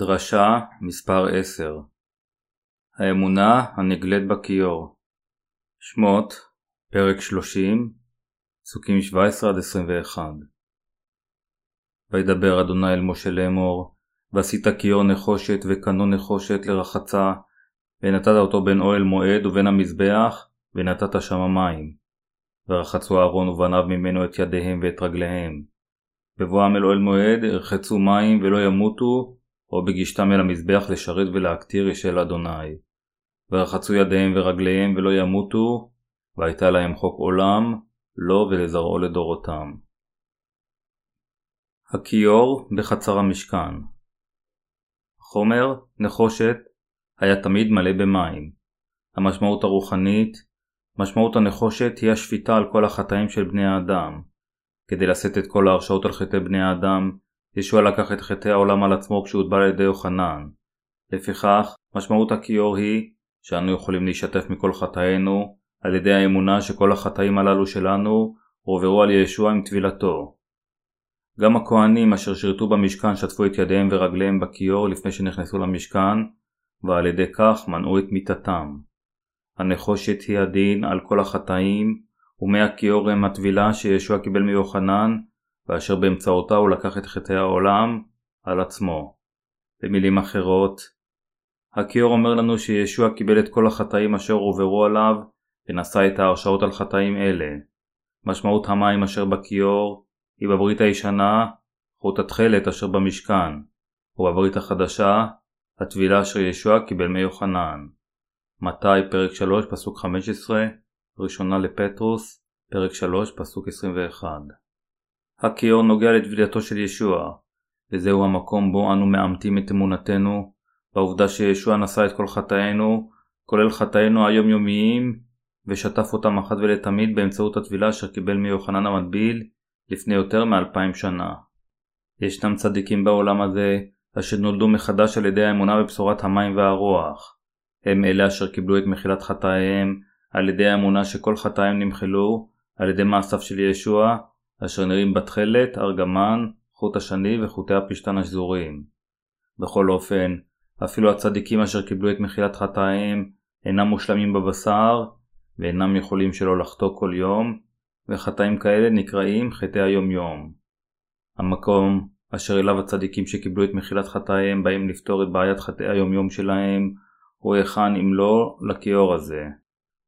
דרשה מספר 10 האמונה הנגלית בכיור. שמות פרק 30 פסוקים 17-21 וידבר אדוני אל משה לאמור ועשית כיור נחושת וקנו נחושת לרחצה ונתת אותו בין אוהל מועד ובין המזבח ונתת שם מים. ורחצו אהרון ובניו ממנו את ידיהם ואת רגליהם. בבואם אל אוהל מועד ירחצו מים ולא ימותו או בגישתם אל המזבח לשרת ולהקטיר ישל אדוני. ורחצו ידיהם ורגליהם ולא ימותו, והייתה להם חוק עולם, לו ולזרעו לדורותם. הכיור בחצר המשכן החומר, נחושת, היה תמיד מלא במים. המשמעות הרוחנית, משמעות הנחושת היא השפיטה על כל החטאים של בני האדם. כדי לשאת את כל ההרשאות על חטאי בני האדם, ישוע לקח את חטאי העולם על עצמו כשהוטבל על ידי יוחנן. לפיכך, משמעות הכיור היא שאנו יכולים להשתף מכל חטאינו על ידי האמונה שכל החטאים הללו שלנו הועברו על ישוע עם טבילתו. גם הכהנים אשר שירתו במשכן שטפו את ידיהם ורגליהם בכיור לפני שנכנסו למשכן, ועל ידי כך מנעו את מיתתם. הנחושת היא הדין על כל החטאים, ומי הכיור הם הטבילה שישוע קיבל מיוחנן, ואשר באמצעותה הוא לקח את חטאי העולם על עצמו. במילים אחרות, הכיור אומר לנו שישוע קיבל את כל החטאים אשר הועברו עליו ונשא את ההרשאות על חטאים אלה. משמעות המים אשר בכיור היא בברית הישנה חוט התכלת אשר במשכן, ובברית החדשה הטבילה אשר ישוע קיבל מיוחנן. מתי פרק 3 פסוק 15, ראשונה לפטרוס, פרק 3 פסוק 21 הכיור נוגע לטבילתו של ישוע, וזהו המקום בו אנו מאמתים את אמונתנו, בעובדה שישוע נשא את כל חטאינו, כולל חטאינו היומיומיים, ושטף אותם אחת ולתמיד באמצעות הטבילה אשר קיבל מיוחנן המטביל לפני יותר מאלפיים שנה. ישנם צדיקים בעולם הזה, אשר נולדו מחדש על ידי האמונה בבשורת המים והרוח. הם אלה אשר קיבלו את מחילת חטאיהם על ידי האמונה שכל חטאיהם נמחלו על ידי מעשיו של ישוע אשר נראים בתכלת, ארגמן, חוט השני וחוטי הפשתן השזורים. בכל אופן, אפילו הצדיקים אשר קיבלו את מחילת חטאיהם אינם מושלמים בבשר, ואינם יכולים שלא לחטוא כל יום, וחטאים כאלה נקראים חטאי היום-יום. המקום אשר אליו הצדיקים שקיבלו את מחילת חטאיהם באים לפתור את בעיית חטאי היום-יום שלהם, הוא היכן אם לא לכיור הזה.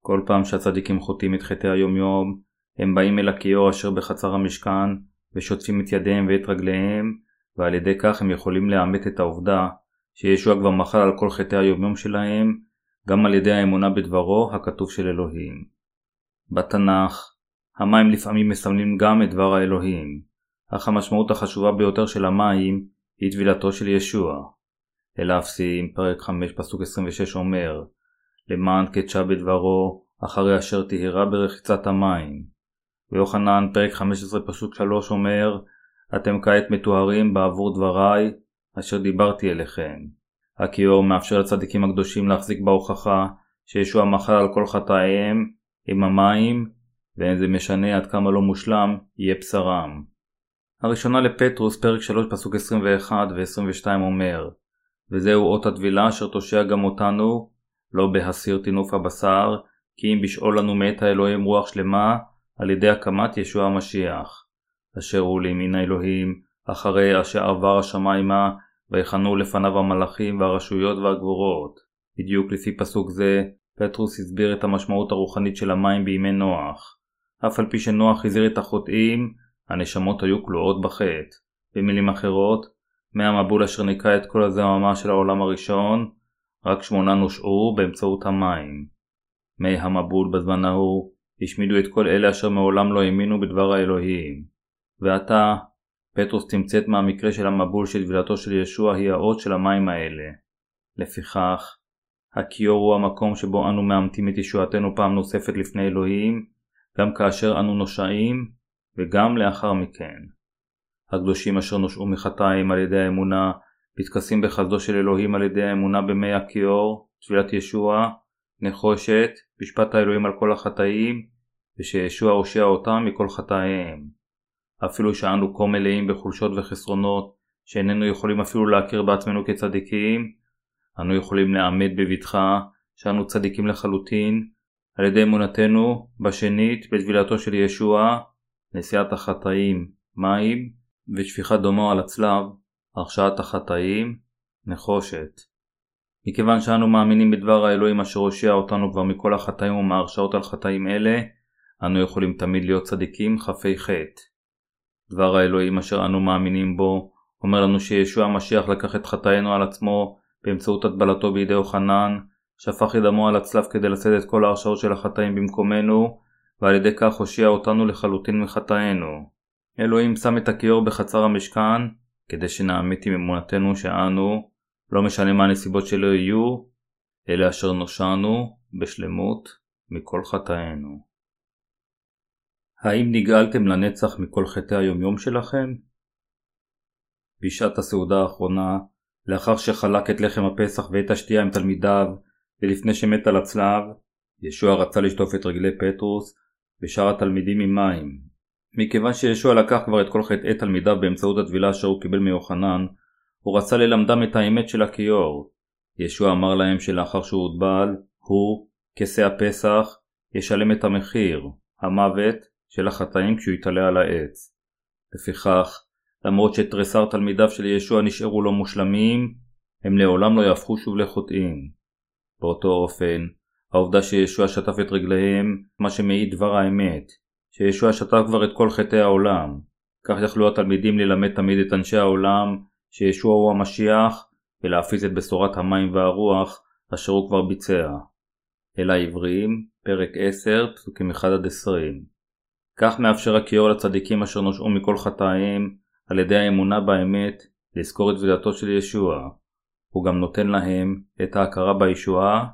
כל פעם שהצדיקים חוטאים את חטאי היום-יום, הם באים אל הכיור אשר בחצר המשכן, ושוטפים את ידיהם ואת רגליהם, ועל ידי כך הם יכולים לאמת את העובדה שישוע כבר מחל על כל חטאי היומיום שלהם, גם על ידי האמונה בדברו הכתוב של אלוהים. בתנ"ך, המים לפעמים מסמלים גם את דבר האלוהים, אך המשמעות החשובה ביותר של המים היא טבילתו של ישוע. אל אפסים, פרק 5 פסוק 26 אומר למען קדשה בדברו, אחרי אשר תהירה ברחיצת המים. ויוחנן פרק 15 פסוק 3 אומר אתם כעת מטוהרים בעבור דבריי אשר דיברתי אליכם. הכיור מאפשר לצדיקים הקדושים להחזיק בהוכחה שישוע מחל על כל חטאיהם עם המים ואין זה משנה עד כמה לא מושלם יהיה בשרם. הראשונה לפטרוס פרק 3 פסוק 21 ו-22 אומר וזהו אות הטבילה אשר תושע גם אותנו לא בהסיר טינוף הבשר כי אם בשאול לנו מאת האלוהים רוח שלמה על ידי הקמת ישוע המשיח, אשר הוא לימין האלוהים, אחרי אשר עבר השמיימה, ויחנו לפניו המלאכים והרשויות והגבורות. בדיוק לפי פסוק זה, פטרוס הסביר את המשמעות הרוחנית של המים בימי נוח. אף על פי שנוח הזהיר את החוטאים, הנשמות היו כלואות בחטא. במילים אחרות, מהמבול אשר ניקה את כל הזממה של העולם הראשון, רק שמונה נושעו באמצעות המים. מי המבול בזמן ההוא השמידו את כל אלה אשר מעולם לא האמינו בדבר האלוהים. ועתה, פטרוס תמצאת מהמקרה של המבול של טבילתו של ישוע היא האות של המים האלה. לפיכך, הכיור הוא המקום שבו אנו מאמתים את ישועתנו פעם נוספת לפני אלוהים, גם כאשר אנו נושעים, וגם לאחר מכן. הקדושים אשר נושעו מחטאים על ידי האמונה, מתכסים בחסדו של אלוהים על ידי האמונה במי הכיור, טבילת ישוע, נחושת, משפט האלוהים על כל החטאים, ושישוע הושיע אותם מכל חטאיהם. אפילו שאנו כה מלאים בחולשות וחסרונות, שאיננו יכולים אפילו להכיר בעצמנו כצדיקים, אנו יכולים לאמת בבטחה שאנו צדיקים לחלוטין על ידי אמונתנו בשנית בטבילתו של ישוע, נשיאת החטאים, מים ושפיכת דומו על הצלב, הרשעת החטאים, נחושת. מכיוון שאנו מאמינים בדבר האלוהים אשר הושיע אותנו כבר מכל החטאים ומהרשעות על חטאים אלה, אנו יכולים תמיד להיות צדיקים חפי חטא. דבר האלוהים אשר אנו מאמינים בו, אומר לנו שישוע המשיח לקח את חטאינו על עצמו באמצעות הטבלתו בידי יוחנן, שפך את דמו על הצלב כדי לשאת את כל ההרשעות של החטאים במקומנו, ועל ידי כך הושיע אותנו לחלוטין מחטאינו. אלוהים שם את הכיור בחצר המשכן, כדי שנעמית עם אמונתנו שאנו, לא משנה מה הנסיבות שלא יהיו, אלה אשר נושענו בשלמות מכל חטאינו. האם נגאלתם לנצח מכל חטאי היומיום שלכם? בשעת הסעודה האחרונה, לאחר שחלק את לחם הפסח ואת השתייה עם תלמידיו, ולפני שמת על הצלב, ישוע רצה לשטוף את רגלי פטרוס ושאר התלמידים עם מים. מכיוון שישוע לקח כבר את כל חטאי תלמידיו באמצעות הטבילה אשר הוא קיבל מיוחנן, הוא רצה ללמדם את האמת של הכיור. ישוע אמר להם שלאחר שהוא הוטבל, הוא, כסה הפסח, ישלם את המחיר, המוות, של החטאים כשהוא יתעלה על העץ. לפיכך, למרות שתריסר תלמידיו של ישוע נשארו לא מושלמים, הם לעולם לא יהפכו שוב לחוטאים. באותו אופן, העובדה שישוע שטף את רגליהם, מה שמעיד דבר האמת, שישוע שטף כבר את כל חטאי העולם. כך יכלו התלמידים ללמד תמיד את אנשי העולם שישוע הוא המשיח, ולהפיץ את בשורת המים והרוח, אשר הוא כבר ביצע. אל העבריים, פרק 10, פסוקים 1-20. כך מאפשר הכיור לצדיקים אשר נושעו מכל חטאיהם, על ידי האמונה באמת, לזכור את תבילתו של ישוע. הוא גם נותן להם את ההכרה בישועה,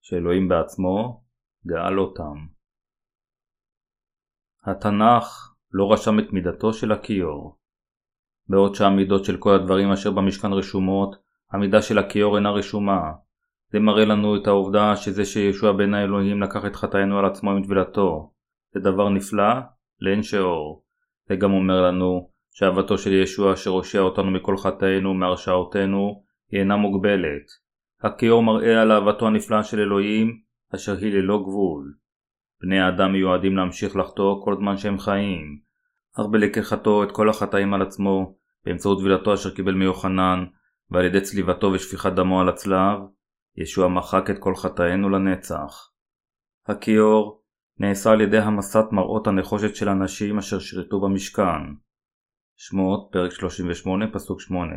שאלוהים בעצמו גאל אותם. התנ"ך לא רשם את מידתו של הכיור. בעוד שהמידות של כל הדברים אשר במשכן רשומות, המידה של הכיור אינה רשומה. זה מראה לנו את העובדה שזה שישוע בן האלוהים לקח את חטאינו על עצמו עם טבילתו. זה דבר נפלא לאין שאור. זה גם אומר לנו שאהבתו של ישוע אשר הושיע אותנו מכל חטאינו ומהרשעותינו היא אינה מוגבלת. הכיור מראה על אהבתו הנפלאה של אלוהים אשר היא ללא גבול. בני האדם מיועדים להמשיך לחטוא כל זמן שהם חיים. אך בלקיחתו את כל החטאים על עצמו באמצעות טבילתו אשר קיבל מיוחנן ועל ידי צליבתו ושפיכת דמו על הצלב, ישוע מחק את כל חטאינו לנצח. הכיור נעשה על ידי המסת מראות הנחושת של אנשים אשר שירתו במשכן. שמות, פרק 38, פסוק 8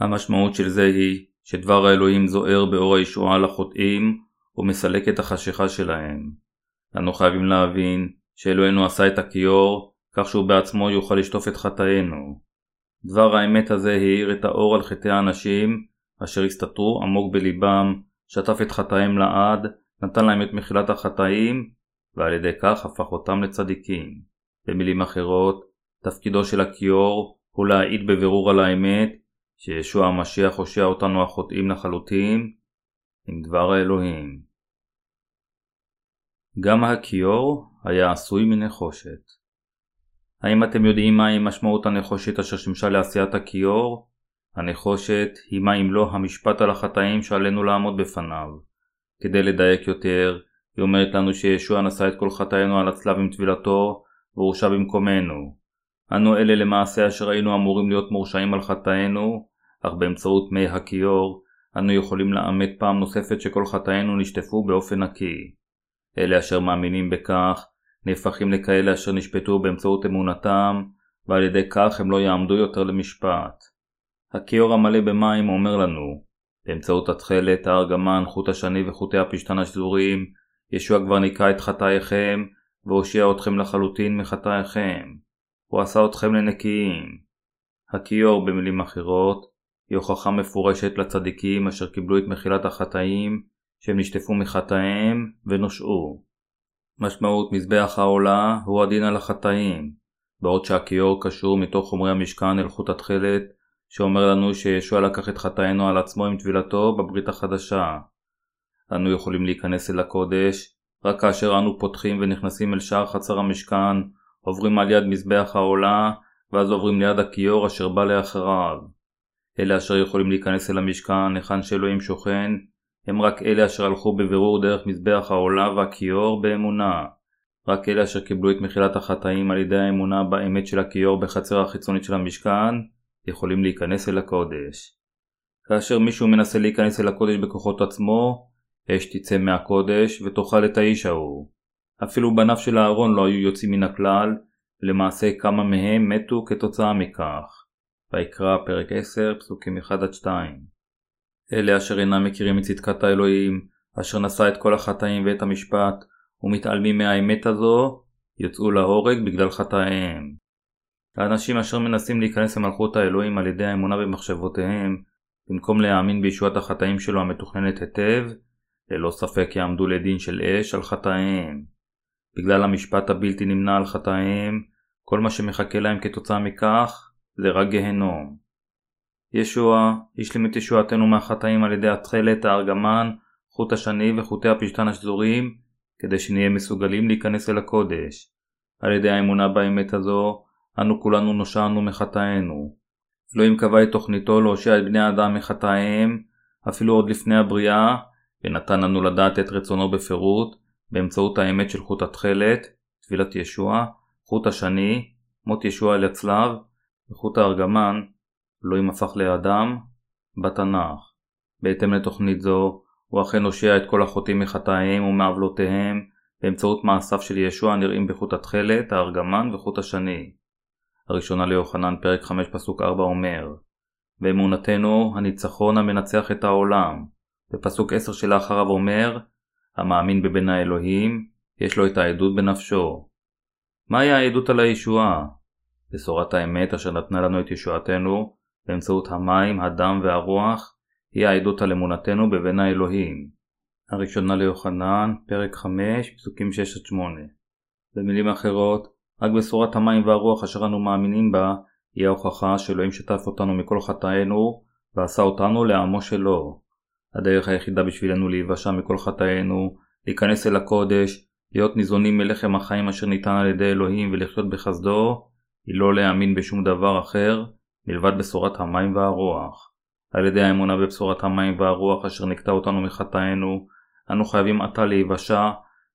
המשמעות של זה היא שדבר האלוהים זוהר באור הישועה לחוטאים ומסלק את החשיכה שלהם. אנו חייבים להבין שאלוהינו עשה את הכיור כך שהוא בעצמו יוכל לשטוף את חטאינו. דבר האמת הזה האיר את האור על חטאי האנשים אשר הסתתרו עמוק בליבם, שטף את חטאיהם לעד, נתן להם את מחילת החטאים, ועל ידי כך הפך אותם לצדיקים. במילים אחרות, תפקידו של הכיור הוא להעיד בבירור על האמת שישוע המשיח הושיע אותנו החוטאים לחלוטין עם דבר האלוהים. גם הכיור היה עשוי מנחושת. האם אתם יודעים מהי משמעות הנחושת אשר שימשה לעשיית הכיור? הנחושת היא מה אם לא המשפט על החטאים שעלינו לעמוד בפניו. כדי לדייק יותר, היא אומרת לנו שישוע נשא את כל חטאינו על הצלב עם טבילתו והורשע במקומנו. אנו אלה למעשה אשר היינו אמורים להיות מורשעים על חטאינו, אך באמצעות מי הכיור, אנו יכולים לאמת פעם נוספת שכל חטאינו נשטפו באופן נקי. אלה אשר מאמינים בכך, נהפכים לכאלה אשר נשפטו באמצעות אמונתם, ועל ידי כך הם לא יעמדו יותר למשפט. הכיור המלא במים אומר לנו, באמצעות התכלת, הארגמן, חוט השני וחוטי הפשתן השזורים, ישוע כבר ניקה את חטאיכם, והושיע אתכם לחלוטין מחטאיכם. הוא עשה אתכם לנקיים. הכיור, במילים אחרות, היא הוכחה מפורשת לצדיקים אשר קיבלו את מחילת החטאים, שהם נשטפו מחטאיהם ונושעו. משמעות מזבח העולה הוא הדין על החטאים, בעוד שהכיור קשור מתוך חומרי המשכן אל חוט התכלת, שאומר לנו שישוע לקח את חטאינו על עצמו עם טבילתו בברית החדשה. אנו יכולים להיכנס אל הקודש רק כאשר אנו פותחים ונכנסים אל שער חצר המשכן, עוברים על יד מזבח העולה ואז עוברים ליד הכיור אשר בא לאחריו. אלה אשר יכולים להיכנס אל המשכן, היכן שאלוהים שוכן, הם רק אלה אשר הלכו בבירור דרך מזבח העולה והכיור באמונה. רק אלה אשר קיבלו את מחילת החטאים על ידי האמונה באמת של הכיור בחצר החיצונית של המשכן, יכולים להיכנס אל הקודש. כאשר מישהו מנסה להיכנס אל הקודש בכוחות עצמו, אש תצא מהקודש ותאכל את האיש ההוא. אפילו בניו של אהרון לא היו יוצאים מן הכלל, ולמעשה כמה מהם מתו כתוצאה מכך. ויקרא פרק 10 פסוקים 1-2 אלה אשר אינם מכירים את צדקת האלוהים, אשר נשא את כל החטאים ואת המשפט, ומתעלמים מהאמת הזו, יצאו להורג בגלל חטאיהם. האנשים אשר מנסים להיכנס למלכות האלוהים על ידי האמונה במחשבותיהם, במקום להאמין בישועת החטאים שלו המתוכננת היטב, ללא ספק יעמדו לדין של אש על חטאיהם. בגלל המשפט הבלתי נמנע על חטאיהם, כל מה שמחכה להם כתוצאה מכך, זה רק גהנום. ישוע השלים את ישועתנו מהחטאים על ידי התכלת, הארגמן, חוט השני וחוטי הפשתן השזורים, כדי שנהיה מסוגלים להיכנס אל הקודש. על ידי האמונה באמת הזו, אנו כולנו נושענו מחטאינו. אלוהים קבע את תוכניתו להושיע את בני האדם מחטאיהם, אפילו עוד לפני הבריאה, ונתן לנו לדעת את רצונו בפירוט, באמצעות האמת של חוט התכלת, טבילת ישוע, חוט השני, מות ישוע אל הצלב, וחוט הארגמן, אלוהים הפך לאדם, בתנ"ך. בהתאם לתוכנית זו, הוא אכן הושיע את כל החוטאים מחטאיהם ומעוולותיהם באמצעות מעשיו של ישוע הנראים בחוט התכלת, הארגמן וחוט השני. הראשונה ליוחנן פרק 5 פסוק 4 אומר באמונתנו הניצחון המנצח את העולם. בפסוק 10 שלאחריו אומר המאמין בבן האלוהים יש לו את העדות בנפשו. מהי העדות על הישועה? בשורת האמת אשר נתנה לנו את ישועתנו באמצעות המים, הדם והרוח היא העדות על אמונתנו בבן האלוהים. הראשונה ליוחנן, פרק 5, פסוקים 6-8. במילים אחרות, רק בשורת המים והרוח אשר אנו מאמינים בה, היא ההוכחה שאלוהים שטף אותנו מכל חטאינו, ועשה אותנו לעמו שלו. הדרך היחידה בשבילנו להיוושע מכל חטאינו, להיכנס אל הקודש, להיות ניזונים מלחם החיים אשר ניתן על ידי אלוהים ולחיות בחסדו, היא לא להאמין בשום דבר אחר, מלבד בשורת המים והרוח. על ידי האמונה בבשורת המים והרוח אשר נקטע אותנו מחטאינו, אנו חייבים עתה להיוושע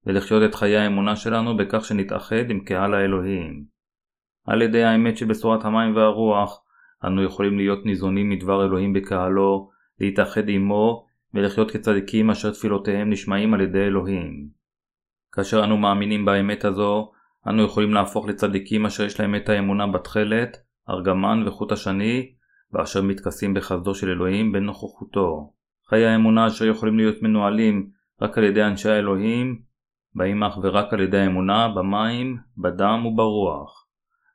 ולחיות את חיי האמונה שלנו בכך שנתאחד עם קהל האלוהים. על ידי האמת שבשורת המים והרוח, אנו יכולים להיות ניזונים מדבר אלוהים בקהלו, להתאחד עמו ולחיות כצדיקים אשר תפילותיהם נשמעים על ידי אלוהים. כאשר אנו מאמינים באמת הזו, אנו יכולים להפוך לצדיקים אשר יש להם את האמונה בתכלת, ארגמן וחוט השני, ואשר מתכסים בחסדו של אלוהים בנוכחותו. חיי האמונה אשר יכולים להיות מנוהלים רק על ידי אנשי האלוהים, באים אך ורק על ידי האמונה במים, בדם וברוח.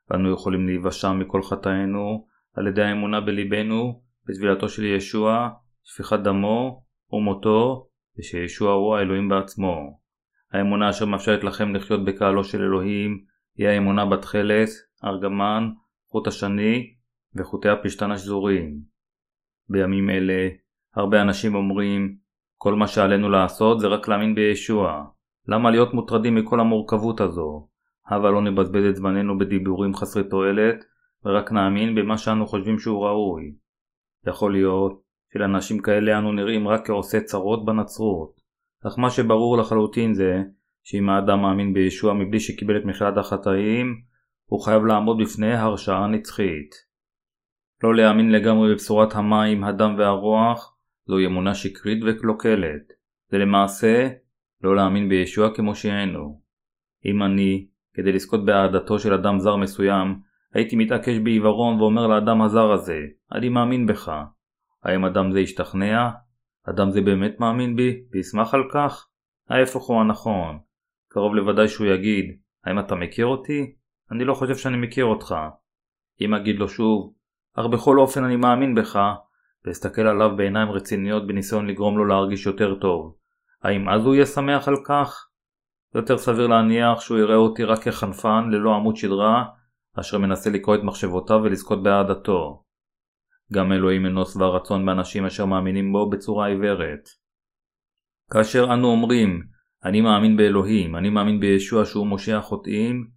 ואנו יכולים להיוושע מכל חטאינו על ידי האמונה בליבנו, בטבילתו של ישוע, שפיכת דמו ומותו, ושישוע הוא האלוהים בעצמו. האמונה אשר מאפשרת לכם לחיות בקהלו של אלוהים, היא האמונה בתכלת, ארגמן, חוט השני וחוטי הפשתן השזורים. בימים אלה, הרבה אנשים אומרים, כל מה שעלינו לעשות זה רק להאמין בישוע. למה להיות מוטרדים מכל המורכבות הזו? הבה לא נבזבז את זמננו בדיבורים חסרי תועלת, ורק נאמין במה שאנו חושבים שהוא ראוי. יכול להיות שלאנשים כאלה אנו נראים רק כעושי צרות בנצרות, אך מה שברור לחלוטין זה שאם האדם מאמין בישוע מבלי שקיבל את מחילת החטאים, הוא חייב לעמוד בפני הרשעה נצחית. לא להאמין לגמרי בבשורת המים, הדם והרוח, זוהי אמונה שקרית וקלוקלת. זה למעשה לא להאמין בישוע כמו שהיינו. אם אני, כדי לזכות באהדתו של אדם זר מסוים, הייתי מתעקש בעיוורון ואומר לאדם הזר הזה, אני מאמין בך. האם אדם זה ישתכנע? אדם זה באמת מאמין בי, וישמח על כך? ההפך הוא הנכון. קרוב לוודאי שהוא יגיד, האם אתה מכיר אותי? אני לא חושב שאני מכיר אותך. אם אגיד לו שוב, אך בכל אופן אני מאמין בך, ואסתכל עליו בעיניים רציניות בניסיון לגרום לו להרגיש יותר טוב. האם אז הוא יהיה שמח על כך? יותר סביר להניח שהוא יראה אותי רק כחנפן ללא עמוד שדרה, אשר מנסה לקרוא את מחשבותיו ולזכות באהדתו. גם אלוהים אינו שבע רצון באנשים אשר מאמינים בו בצורה עיוורת. כאשר אנו אומרים, אני מאמין באלוהים, אני מאמין בישוע שהוא מושיע חוטאים,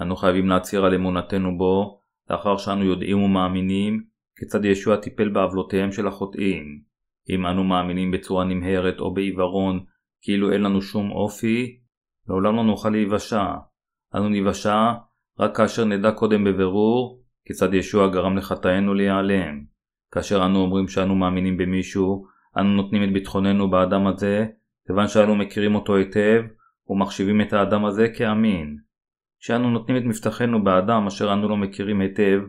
אנו חייבים להצהיר על אמונתנו בו, לאחר שאנו יודעים ומאמינים כיצד ישוע טיפל בעוולותיהם של החוטאים. אם אנו מאמינים בצורה נמהרת או בעיוורון כאילו אין לנו שום אופי, לעולם לא נוכל להיוושע. אנו ניוושע רק כאשר נדע קודם בבירור כיצד ישוע גרם לחטאינו להיעלם. כאשר אנו אומרים שאנו מאמינים במישהו, אנו נותנים את ביטחוננו באדם הזה, כיוון שאנו מכירים אותו היטב, ומחשיבים את האדם הזה כאמין. כשאנו נותנים את מבטחנו באדם אשר אנו לא מכירים היטב,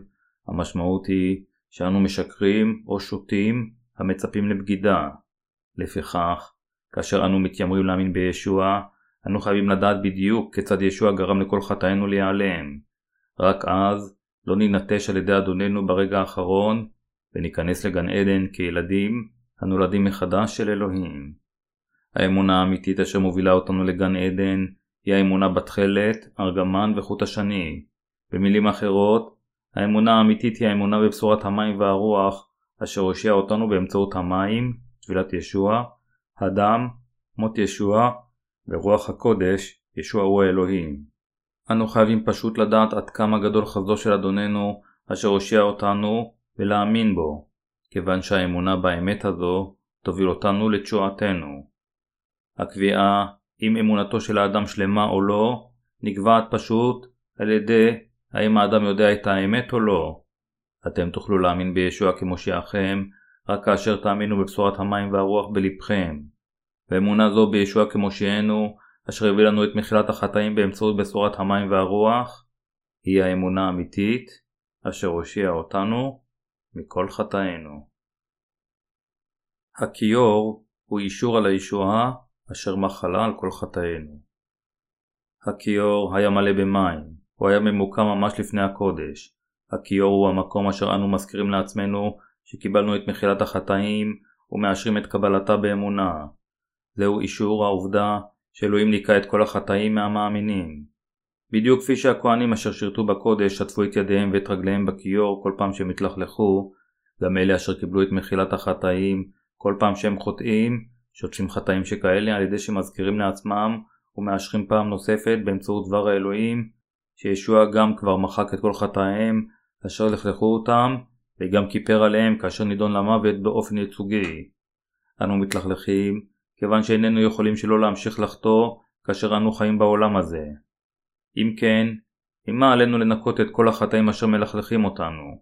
המשמעות היא שאנו משקרים או שותים המצפים לבגידה. לפיכך, כאשר אנו מתיימרים להאמין בישוע, אנו חייבים לדעת בדיוק כיצד ישוע גרם לכל חטאינו להיעלם. רק אז לא נינטש על ידי אדוננו ברגע האחרון, וניכנס לגן עדן כילדים הנולדים מחדש של אלוהים. האמונה האמיתית אשר מובילה אותנו לגן עדן היא האמונה בתכלת, ארגמן וחוט השני. במילים אחרות, האמונה האמיתית היא האמונה בבשורת המים והרוח, אשר הושיע אותנו באמצעות המים, טבילת ישוע, הדם, מות ישוע, ורוח הקודש, ישוע הוא האלוהים. אנו חייבים פשוט לדעת עד כמה גדול חסדו של אדוננו, אשר הושיע אותנו, ולהאמין בו, כיוון שהאמונה באמת הזו תוביל אותנו לתשועתנו. הקביעה אם אמונתו של האדם שלמה או לא, נקבעת פשוט על ידי האם האדם יודע את האמת או לא. אתם תוכלו להאמין בישוע כמושיעכם רק כאשר תאמינו בבשורת המים והרוח בלבכם. ואמונה זו בישוע כמושיענו, אשר הביא לנו את מחילת החטאים באמצעות בשורת המים והרוח, היא האמונה האמיתית, אשר הושיע אותנו מכל חטאינו. הכיור הוא אישור על הישועה אשר מחלה על כל חטאינו. הכיור היה מלא במים, הוא היה ממוקם ממש לפני הקודש. הכיור הוא המקום אשר אנו מזכירים לעצמנו שקיבלנו את מחילת החטאים ומאשרים את קבלתה באמונה. זהו אישור העובדה שאלוהים ניקה את כל החטאים מהמאמינים. בדיוק כפי שהכהנים אשר שירתו בקודש שטפו את ידיהם ואת רגליהם בכיור כל פעם שהם התלכלכו, גם אלה אשר קיבלו את מחילת החטאים כל פעם שהם חוטאים, שוטפים חטאים שכאלה על ידי שמזכירים לעצמם ומאשרים פעם נוספת באמצעות דבר האלוהים, שישוע גם כבר מחק את כל חטאיהם אשר לכלכו אותם, וגם כיפר עליהם כאשר נידון למוות באופן ייצוגי. אנו מתלכלכים, כיוון שאיננו יכולים שלא להמשיך לחטוא כאשר אנו חיים בעולם הזה. אם כן, ממה עלינו לנקות את כל החטאים אשר מלכלכים אותנו?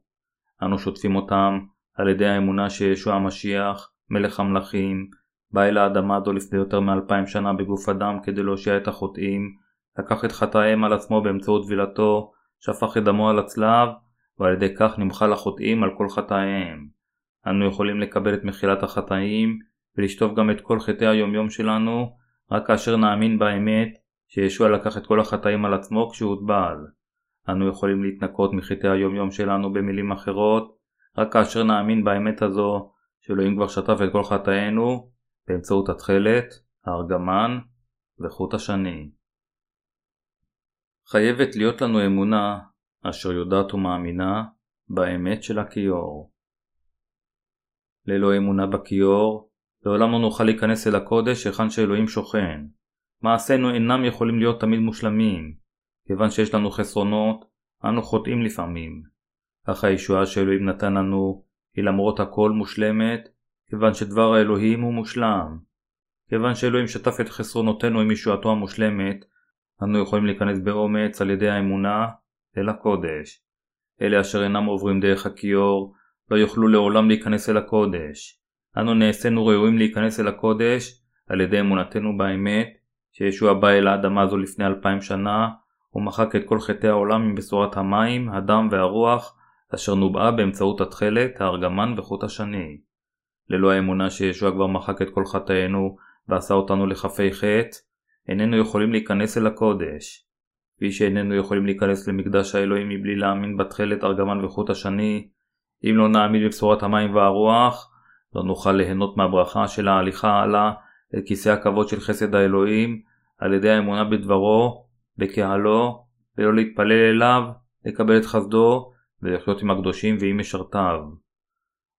אנו שוטפים אותם על ידי האמונה שישוע המשיח, מלך המלכים, בא אל האדמה הזו לפני יותר מאלפיים שנה בגוף אדם כדי להושיע את החוטאים, לקח את חטאיהם על עצמו באמצעות טבילתו, שפך את דמו על הצלב, ועל ידי כך נמחל החוטאים על כל חטאיהם. אנו יכולים לקבל את מחילת החטאים ולשטוף גם את כל חטאי היומיום שלנו, רק כאשר נאמין באמת שישוע לקח את כל החטאים על עצמו כשהוא הוטבל. אנו יכולים להתנקות מחטאי היומיום שלנו במילים אחרות, רק כאשר נאמין באמת הזו שאלוהים כבר שטף את כל חטאינו באמצעות התכלת, הארגמן וחוט השני. חייבת להיות לנו אמונה אשר יודעת ומאמינה באמת של הכיור. ללא אמונה בכיור, לעולם לא נוכל להיכנס אל הקודש היכן שאלוהים שוכן. מעשינו אינם יכולים להיות תמיד מושלמים, כיוון שיש לנו חסרונות, אנו חוטאים לפעמים. אך הישועה שאלוהים נתן לנו היא למרות הכל מושלמת, כיוון שדבר האלוהים הוא מושלם. כיוון שאלוהים שטף את חסרונותינו עם ישועתו המושלמת, אנו יכולים להיכנס באומץ על ידי האמונה אל הקודש. אלה אשר אינם עוברים דרך הכיור לא יוכלו לעולם להיכנס אל הקודש. אנו נעשינו ראויים להיכנס אל הקודש על ידי אמונתנו באמת שישוע בא אל האדמה הזו לפני אלפיים שנה ומחק את כל חטאי העולם עם בשורת המים, הדם והרוח אשר נובעה באמצעות התכלת, הארגמן וחוט השני. ללא האמונה שישוע כבר מחק את כל חטאינו ועשה אותנו לכפי חטא, איננו יכולים להיכנס אל הקודש. כפי שאיננו יכולים להיכנס למקדש האלוהים מבלי להאמין בתכלת ארגמן וחוט השני, אם לא נאמין בבשורת המים והרוח, לא נוכל ליהנות מהברכה של ההליכה הלאה אל כיסא הכבוד של חסד האלוהים, על ידי האמונה בדברו, בקהלו, ולא להתפלל אליו, לקבל את חסדו, ולחיות עם הקדושים ועם משרתיו.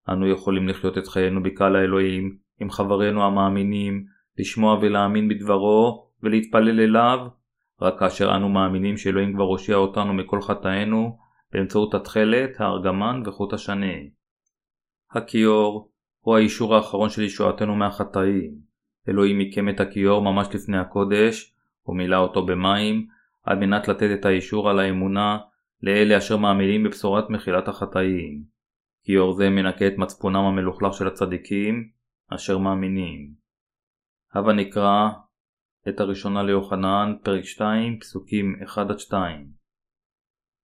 אנו יכולים לחיות את חיינו בקהל האלוהים, עם חברינו המאמינים, לשמוע ולהאמין בדברו, ולהתפלל אליו, רק כאשר אנו מאמינים שאלוהים כבר הושיע אותנו מכל חטאינו, באמצעות התכלת, הארגמן וחוט השני. הכיור הוא האישור האחרון של ישועתנו מהחטאים. אלוהים עיקם את הכיור ממש לפני הקודש, ומילא אותו במים, על מנת לתת את האישור על האמונה לאלה אשר מאמינים בבשורת מחילת החטאים. כיור זה מנקה את מצפונם המלוכלך של הצדיקים, אשר מאמינים. הבה נקרא את הראשונה ליוחנן, פרק 2, פסוקים 1-2.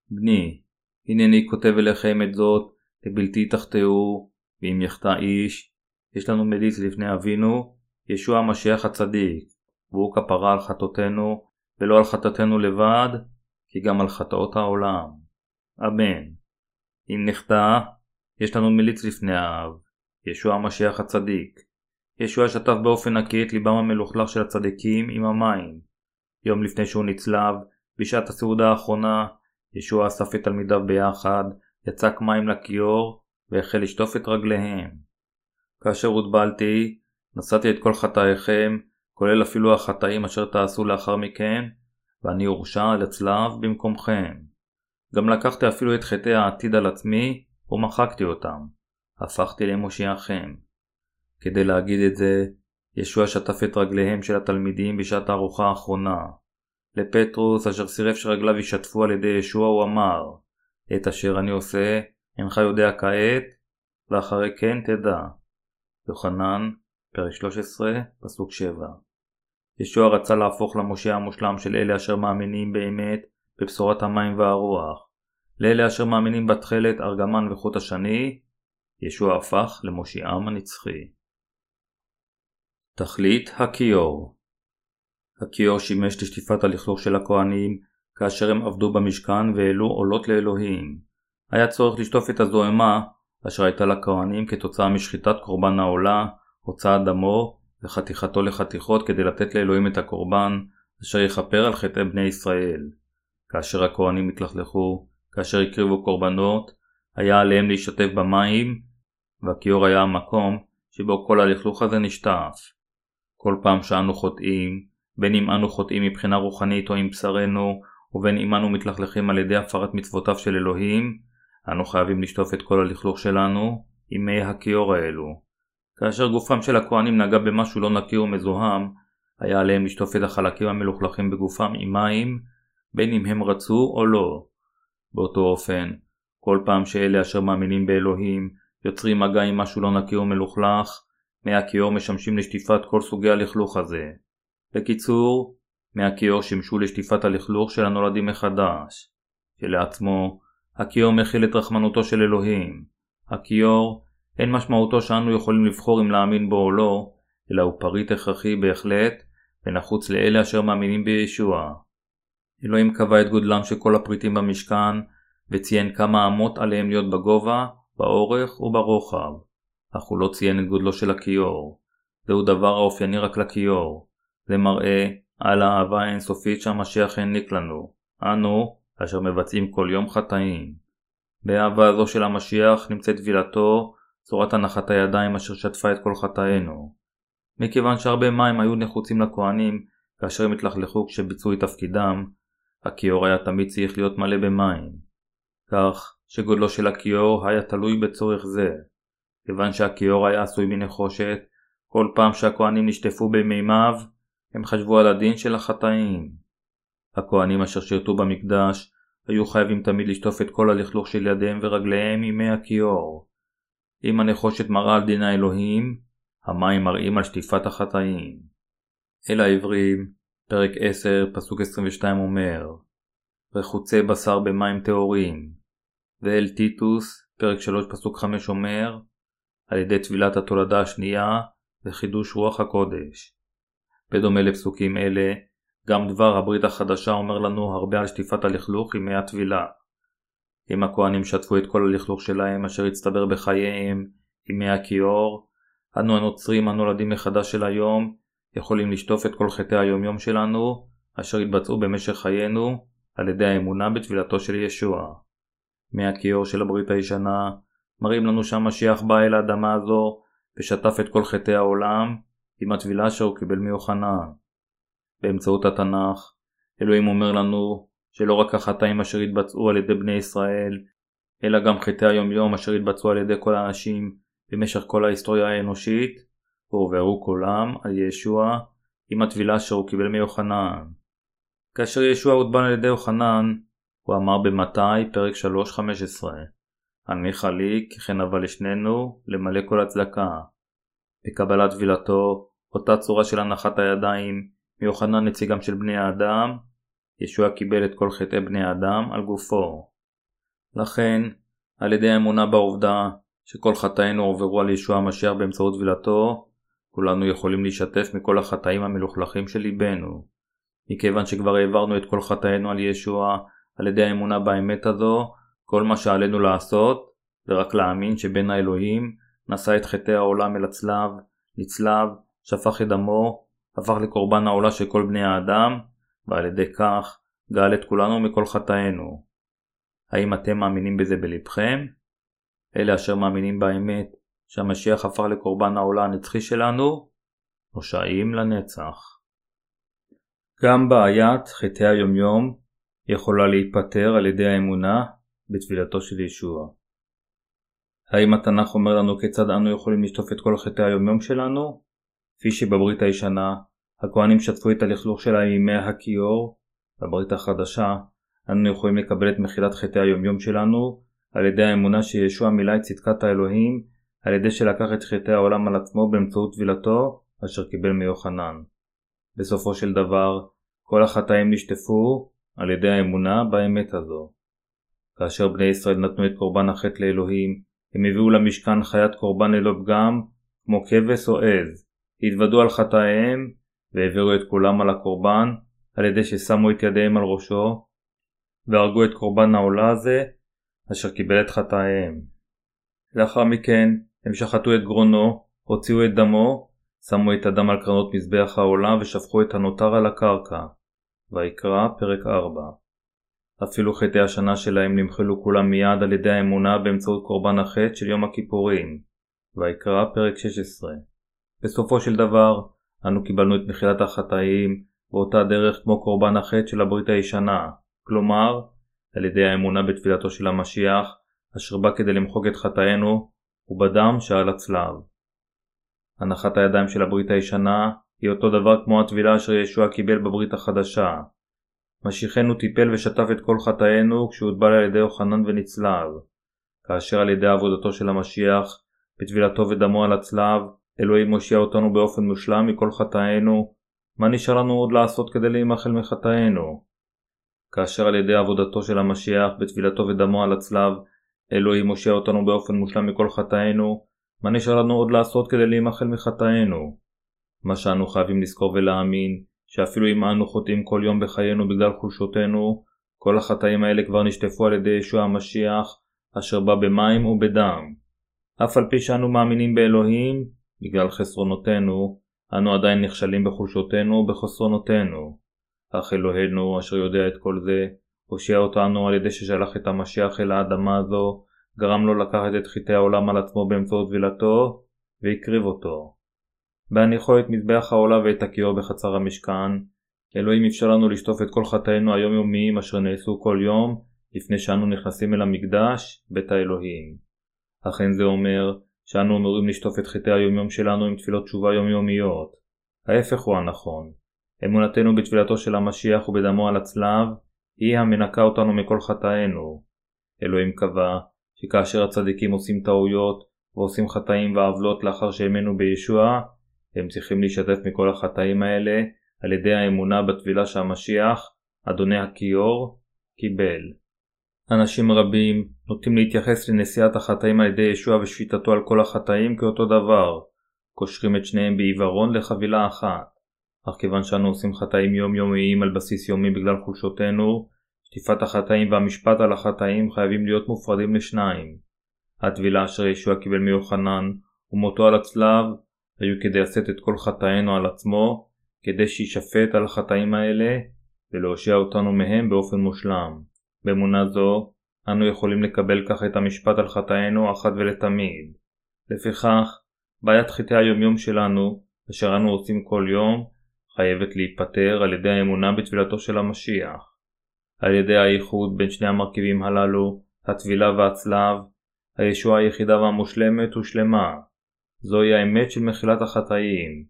בני, הנני כותב אליכם את זאת, לבלתי תחטאו, ואם יחטא איש, יש לנו מליץ לפני אבינו, ישוע המשיח הצדיק, והוא כפרה על חטאותינו, ולא על חטאתנו לבד, כי גם על חטאות העולם. אמן. אם נחטא, יש לנו מליץ לפני האב, ישוע המשיח הצדיק. ישוע שטף באופן נקי את ליבם המלוכלך של הצדיקים עם המים. יום לפני שהוא נצלב, בשעת הסעודה האחרונה, ישוע אסף את תלמידיו ביחד, יצק מים לכיור, והחל לשטוף את רגליהם. כאשר הוטבלתי, נשאתי את כל חטאיכם, כולל אפילו החטאים אשר תעשו לאחר מכן, ואני הורשע על הצלב במקומכם. גם לקחתי אפילו את חטאי העתיד על עצמי, ומחקתי אותם. הפכתי למושיעכם. כדי להגיד את זה, ישוע שטף את רגליהם של התלמידים בשעת הארוחה האחרונה. לפטרוס, אשר סירב שרגליו ישתפו על ידי ישוע, הוא אמר, את אשר אני עושה, אינך יודע כעת, ואחרי כן תדע. יוחנן, פרק 13, פסוק 7 ישוע רצה להפוך למושיע המושלם של אלה אשר מאמינים באמת בבשורת המים והרוח. לאלה אשר מאמינים בתכלת, ארגמן וחוט השני, ישוע הפך למושיעם הנצחי. תכלית הכיור הכיור שימש לשטיפת הלכלוך של הכהנים כאשר הם עבדו במשכן והעלו עולות לאלוהים. היה צורך לשטוף את הזוהמה אשר הייתה לכהנים כתוצאה משחיטת קורבן העולה, הוצאת דמו וחתיכתו לחתיכות כדי לתת לאלוהים את הקורבן אשר יכפר על חטאי בני ישראל. כאשר הכהנים התלכלכו, כאשר הקריבו קורבנות, היה עליהם להשתתף במים, והכיור היה המקום שבו כל הלכלוך הזה נשטף. כל פעם שאנו חוטאים, בין אם אנו חוטאים מבחינה רוחנית או עם בשרנו, ובין אם אנו מתלכלכים על ידי הפרת מצוותיו של אלוהים, אנו חייבים לשטוף את כל הלכלוך שלנו עם מי הכיור האלו. כאשר גופם של הכהנים נגע במשהו לא נקי ומזוהם, היה עליהם לשטוף את החלקים המלוכלכים בגופם עם מים, בין אם הם רצו או לא. באותו אופן, כל פעם שאלה אשר מאמינים באלוהים יוצרים מגע עם משהו לא נקי ומלוכלך, מי הכיור משמשים לשטיפת כל סוגי הלכלוך הזה. בקיצור, מי הכיור שימשו לשטיפת הלכלוך של הנולדים מחדש. שלעצמו, הכיור מכיל את רחמנותו של אלוהים. הכיור אין משמעותו שאנו יכולים לבחור אם להאמין בו או לא, אלא הוא פריט הכרחי בהחלט, ונחוץ לאלה אשר מאמינים בישוע. אלוהים קבע את גודלם של כל הפריטים במשכן, וציין כמה אמות עליהם להיות בגובה, באורך וברוחב. אך הוא לא ציין את גודלו של הכיור. זהו דבר האופייני רק לכיור. זה מראה על האהבה האינסופית שהמשיח העניק לנו. אנו, אשר מבצעים כל יום חטאים. באהבה הזו של המשיח נמצאת טבילתו, צורת הנחת הידיים אשר שטפה את כל חטאינו. מכיוון שהרבה מים היו נחוצים לכהנים כאשר הם התלכלכו כשביצעו את תפקידם, הכיור היה תמיד צריך להיות מלא במים. כך שגודלו של הכיור היה תלוי בצורך זה. כיוון שהכיור היה עשוי מנחושת, כל פעם שהכהנים נשטפו במימיו, הם חשבו על הדין של החטאים. הכהנים אשר שירתו במקדש היו חייבים תמיד לשטוף את כל הלכלוך של ידיהם ורגליהם עם מי הכיור. אם הנחושת מראה על דין האלוהים, המים מראים על שטיפת החטאים. אל העברים, פרק 10, פסוק 22 אומר רחוצי בשר במים טהורים. ואל טיטוס, פרק 3, פסוק 5 אומר על ידי טבילת התולדה השנייה וחידוש רוח הקודש. בדומה לפסוקים אלה, גם דבר הברית החדשה אומר לנו הרבה על שטיפת הלכלוך עם מי הטבילה. אם הכהנים שטפו את כל הלכלוך שלהם אשר הצטבר בחייהם עם מי הכיור, אנו הנוצרים הנולדים מחדש של היום יכולים לשטוף את כל חטאי היומיום שלנו אשר התבצעו במשך חיינו על ידי האמונה בטבילתו של ישוע. מי הכיור של הברית הישנה מראים לנו שהמשיח בא אל האדמה הזו ושטף את כל חטאי העולם עם הטבילה שהוא קיבל מיוחנן. באמצעות התנ"ך, אלוהים אומר לנו שלא רק החטאים אשר התבצעו על ידי בני ישראל, אלא גם חטאי היומיום אשר התבצעו על ידי כל האנשים במשך כל ההיסטוריה האנושית, והועברו כולם על ישוע עם הטבילה אשר הוא קיבל מיוחנן. כאשר ישוע הוטבן על ידי יוחנן, הוא אמר במתי פרק 3.15 הנמיכה לי כי כן אבל לשנינו למלא כל הצדקה. בקבלת טבילתו, אותה צורה של הנחת הידיים מיוחנן נציגם של בני האדם, ישוע קיבל את כל חטאי בני האדם על גופו. לכן, על ידי האמונה בעובדה שכל חטאינו עוברו על ישוע המשיח באמצעות טבילתו, כולנו יכולים להשתף מכל החטאים המלוכלכים של ליבנו. מכיוון שכבר העברנו את כל חטאינו על ישוע על ידי האמונה באמת הזו, כל מה שעלינו לעשות זה רק להאמין שבן האלוהים נשא את חטאי העולם אל הצלב, נצלב, שפך את דמו, הפך לקורבן העולה של כל בני האדם, ועל ידי כך גאל את כולנו מכל חטאינו. האם אתם מאמינים בזה בלבכם? אלה אשר מאמינים באמת שהמשיח הפך לקורבן העולה הנצחי שלנו, נושעים לנצח. גם בעיית חטאי היומיום יכולה להיפטר על ידי האמונה בתפילתו של ישוע. האם התנ"ך אומר לנו כיצד אנו יכולים לשטוף את כל חטאי היומיום שלנו? כפי שבברית הישנה, הכהנים שטפו את הלכלוך שלהם עם מי הכיור, בברית החדשה, אנו יכולים לקבל את מחילת חטאי היומיום שלנו על ידי האמונה שישוע מילא את צדקת האלוהים על ידי שלקח את חטאי העולם על עצמו באמצעות טבילתו אשר קיבל מיוחנן. בסופו של דבר, כל החטאים נשטפו על ידי האמונה באמת הזו. כאשר בני ישראל נתנו את קורבן החטא לאלוהים, הם הביאו למשכן חיית קורבן ללא פגם, כמו כבש או עז, התוודו על חטאיהם, והעבירו את כולם על הקורבן, על ידי ששמו את ידיהם על ראשו, והרגו את קורבן העולה הזה, אשר קיבל את חטאיהם. לאחר מכן, הם שחטו את גרונו, הוציאו את דמו, שמו את הדם על קרנות מזבח העולה ושפכו את הנותר על הקרקע. ויקרא פרק 4 אפילו חטאי השנה שלהם נמחלו כולם מיד על ידי האמונה באמצעות קורבן החטא של יום הכיפורים. ויקרא פרק 16 בסופו של דבר, אנו קיבלנו את מחילת החטאים באותה דרך כמו קורבן החטא של הברית הישנה, כלומר, על ידי האמונה בתפילתו של המשיח, אשר בא כדי למחוק את חטאינו, ובדם שעל הצלב. הנחת הידיים של הברית הישנה היא אותו דבר כמו הטבילה אשר ישוע קיבל בברית החדשה. משיחנו טיפל ושטף את כל חטאינו כשהוטבל על ידי יוחנן ונצלב. כאשר על ידי עבודתו של המשיח, בטבילתו ודמו על הצלב, אלוהים מושיע אותנו באופן מושלם מכל חטאינו, מה נשאר לנו עוד לעשות כדי להימחל מחטאינו? כאשר על ידי עבודתו של המשיח, בטבילתו ודמו על הצלב, אלוהים מושיע אותנו באופן מושלם מכל חטאינו, מה נשאר לנו עוד לעשות כדי להימחל מחטאינו? מה שאנו חייבים לזכור ולהאמין, שאפילו אם אנו חוטאים כל יום בחיינו בגלל חולשותנו, כל החטאים האלה כבר נשטפו על ידי ישוע המשיח, אשר בא במים ובדם. אף על פי שאנו מאמינים באלוהים, בגלל חסרונותינו, אנו עדיין נכשלים בחולשותינו ובחסרונותינו. אך אלוהינו, אשר יודע את כל זה, הושיע אותנו על ידי ששלח את המשיח אל האדמה הזו, גרם לו לקחת את חטאי העולם על עצמו באמצעות טבילתו, והקריב אותו. בהניחו את מזבח העולה ואת הכיור בחצר המשכן, אלוהים אפשר לנו לשטוף את כל חטאינו היומיומיים אשר נעשו כל יום, לפני שאנו נכנסים אל המקדש, בית האלוהים. אכן זה אומר שאנו אמורים לשטוף את חטאי היומיום שלנו עם תפילות תשובה יומיומיות. ההפך הוא הנכון. אמונתנו בתפילתו של המשיח ובדמו על הצלב, היא המנקה אותנו מכל חטאינו. אלוהים קבע שכאשר הצדיקים עושים טעויות ועושים חטאים ועוולות לאחר שהאמינו בישוע, הם צריכים להשתתף מכל החטאים האלה על ידי האמונה בטבילה שהמשיח, אדוני הכיור, קיבל. אנשים רבים נוטים להתייחס לנשיאת החטאים על ידי ישוע ושפיטתו על כל החטאים כאותו דבר, קושרים את שניהם בעיוורון לחבילה אחת. אך כיוון שאנו עושים חטאים יומיומיים על בסיס יומי בגלל חולשותינו, שטיפת החטאים והמשפט על החטאים חייבים להיות מופרדים לשניים. הטבילה אשר ישוע קיבל מיוחנן ומותו על הצלב היו כדי לשאת את כל חטאינו על עצמו, כדי שישפט על החטאים האלה ולהושיע אותנו מהם באופן מושלם. באמונה זו, אנו יכולים לקבל כך את המשפט על חטאינו אחת ולתמיד. לפיכך, בעיית חטאי היומיום שלנו, אשר אנו עושים כל יום, חייבת להיפטר על ידי האמונה בתפילתו של המשיח. על ידי האיחוד בין שני המרכיבים הללו, הטבילה והצלב, הישועה היחידה והמושלמת הושלמה. זוהי האמת של מחילת החטאים.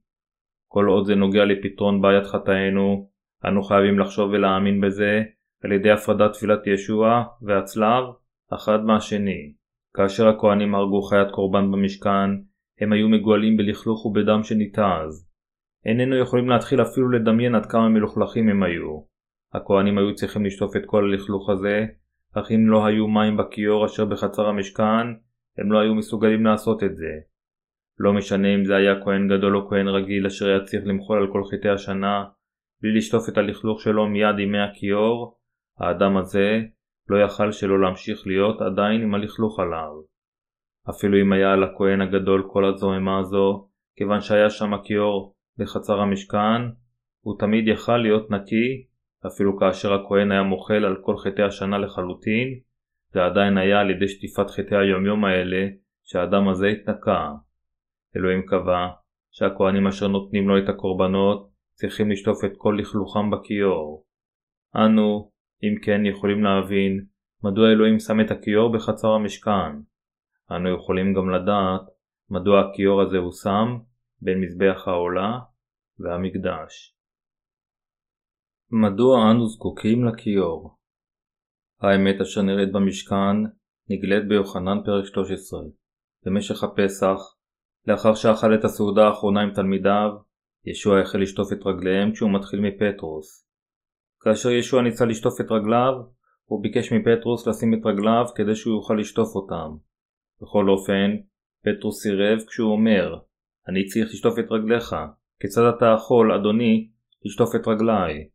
כל עוד זה נוגע לפתרון בעיית חטאינו, אנו חייבים לחשוב ולהאמין בזה על ידי הפרדת תפילת ישוע והצלב אחד מהשני. כאשר הכהנים הרגו חיית קורבן במשכן, הם היו מגואלים בלכלוך ובדם שניתז. איננו יכולים להתחיל אפילו לדמיין עד כמה מלוכלכים הם היו. הכהנים היו צריכים לשטוף את כל הלכלוך הזה, אך אם לא היו מים בכיור אשר בחצר המשכן, הם לא היו מסוגלים לעשות את זה. לא משנה אם זה היה כהן גדול או כהן רגיל אשר היה צריך למחול על כל חטאי השנה, בלי לשטוף את הלכלוך שלו מיד ימי הכיור, האדם הזה לא יכל שלא להמשיך להיות עדיין עם הלכלוך עליו. אפילו אם היה על הכהן הגדול כל הזוהמה הזו, כיוון שהיה שם הכיור בחצר המשכן, הוא תמיד יכל להיות נקי, אפילו כאשר הכהן היה מוחל על כל חטאי השנה לחלוטין, זה עדיין היה על ידי שטיפת חטאי היומיום האלה, שהאדם הזה התנקה. אלוהים קבע שהכהנים אשר נותנים לו את הקורבנות צריכים לשטוף את כל לכלוכם בכיור. אנו, אם כן, יכולים להבין מדוע אלוהים שם את הכיור בחצר המשכן. אנו יכולים גם לדעת מדוע הכיור הזה הושם בין מזבח העולה והמקדש. מדוע אנו זקוקים לכיור? האמת אשר נראית במשכן נגלית ביוחנן פרק 13. במשך הפסח, לאחר שאכל את הסעודה האחרונה עם תלמידיו, ישוע החל לשטוף את רגליהם כשהוא מתחיל מפטרוס. כאשר ישוע ניסה לשטוף את רגליו, הוא ביקש מפטרוס לשים את רגליו כדי שהוא יוכל לשטוף אותם. בכל אופן, פטרוס סירב כשהוא אומר, אני צריך לשטוף את רגליך, כיצד אתה יכול, אדוני, לשטוף את רגליי?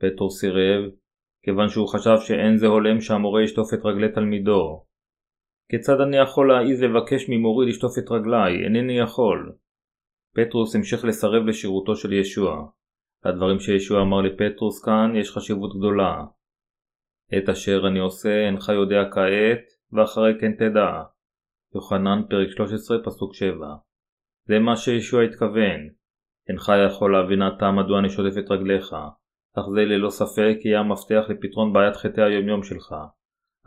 פטרוס סירב, כיוון שהוא חשב שאין זה הולם שהמורה ישטוף את רגלי תלמידו. כיצד אני יכול להעיז לבקש ממורי לשטוף את רגליי? אינני יכול. פטרוס המשיך לסרב לשירותו של ישוע. לדברים שישוע אמר לפטרוס כאן יש חשיבות גדולה. את אשר אני עושה אינך יודע כעת, ואחרי כן תדע. יוחנן פרק 13 פסוק 7 זה מה שישוע התכוון. אינך יכול להבין עתה מדוע אני שוטף את רגליך, אך זה ללא ספק יהיה המפתח לפתרון בעיית חטאי היומיום שלך.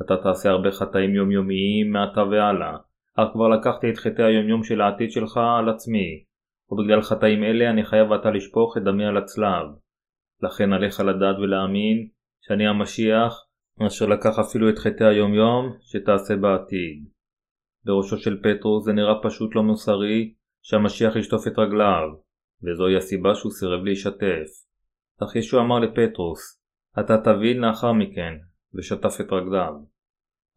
אתה תעשה הרבה חטאים יומיומיים מעתה והלאה, אך כבר לקחתי את חטאי היומיום של העתיד שלך על עצמי, ובגלל חטאים אלה אני חייב עתה לשפוך את דמי על הצלב. לכן עליך לדעת ולהאמין שאני המשיח, אשר לקח אפילו את חטאי היומיום שתעשה בעתיד. בראשו של פטרוס זה נראה פשוט לא מוסרי שהמשיח ישטוף את רגליו, וזוהי הסיבה שהוא סירב להשתף. אך ישוע אמר לפטרוס, אתה תבין לאחר מכן, ושטף את רגליו.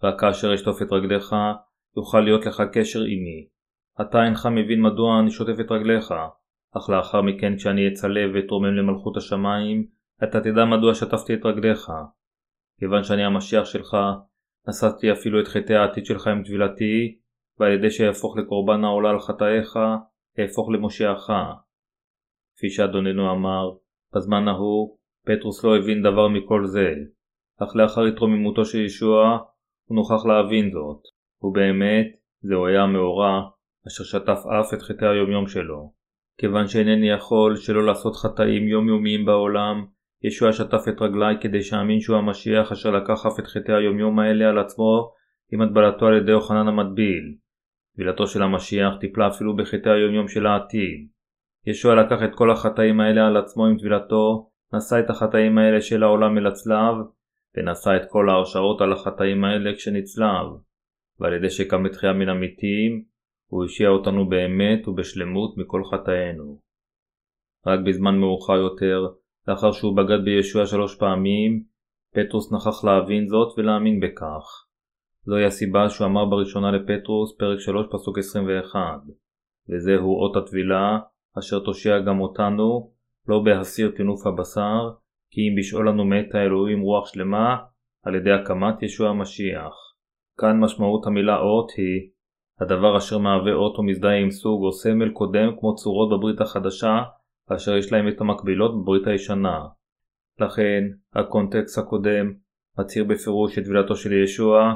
רק כאשר אשטוף את רגליך, יוכל להיות לך קשר עימי. אתה אינך מבין מדוע אני שוטף את רגליך, אך לאחר מכן כשאני אצלב ואתרומם למלכות השמיים, אתה תדע מדוע שטפתי את רגליך. כיוון שאני המשיח שלך, נשאתי אפילו את חטאי העתיד שלך עם טבילתי, ועל ידי שיהפוך לקורבן העולה על חטאיך, אהפוך למושיעך. כפי שאדוננו אמר, בזמן ההוא, פטרוס לא הבין דבר מכל זה, אך לאחר התרוממותו של ישוע, הוא נוכח להבין זאת, ובאמת, זהו היה המאורע אשר שטף אף את חטאי היומיום שלו. כיוון שאינני יכול שלא לעשות חטאים יומיומיים בעולם, ישוע שטף את רגליי כדי שאאמין שהוא המשיח אשר לקח אף את חטאי היומיום האלה על עצמו עם הטבלתו על ידי יוחנן המטביל. טבילתו של המשיח טיפלה אפילו בחטאי היומיום של העתיד. ישוע לקח את כל החטאים האלה על עצמו עם טבילתו, נשא את החטאים האלה של העולם אל הצלב, ונשא את כל ההרשאות על החטאים האלה כשנצלב. ועל ידי שקם בתחייה מן המתים, הוא השיע אותנו באמת ובשלמות מכל חטאינו. רק בזמן מאוחר יותר, לאחר שהוא בגד בישוע שלוש פעמים, פטרוס נכח להבין זאת ולהאמין בכך. זוהי הסיבה שהוא אמר בראשונה לפטרוס, פרק 3 פסוק 21, וזהו אות הטבילה, אשר תושיע גם אותנו, לא בהסיר טינוף הבשר, כי אם בשאול לנו מת האלוהים רוח שלמה, על ידי הקמת ישוע המשיח. כאן משמעות המילה אות היא הדבר אשר מהווה אות או מזדהה עם סוג או סמל קודם כמו צורות בברית החדשה, אשר יש להם את המקבילות בברית הישנה. לכן, הקונטקסט הקודם מצהיר בפירוש שטבילתו של ישוע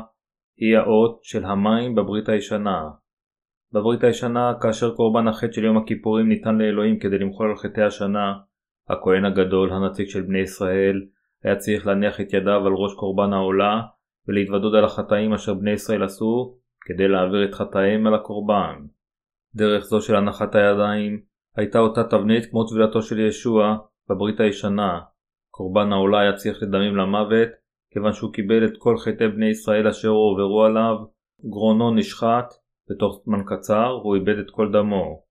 היא האות של המים בברית הישנה. בברית הישנה, כאשר קורבן החטא של יום הכיפורים ניתן לאלוהים כדי למחול על חטאי השנה, הכהן הגדול, הנציג של בני ישראל, היה צריך להניח את ידיו על ראש קורבן העולה ולהתוודות על החטאים אשר בני ישראל עשו כדי להעביר את חטאיהם על הקורבן. דרך זו של הנחת הידיים הייתה אותה תבנית כמו טבילתו של ישוע בברית הישנה. קורבן העולה היה צריך לדמים למוות כיוון שהוא קיבל את כל חטאי בני ישראל אשר הועברו עליו, גרונו נשחט, בתוך זמן קצר הוא איבד את כל דמו.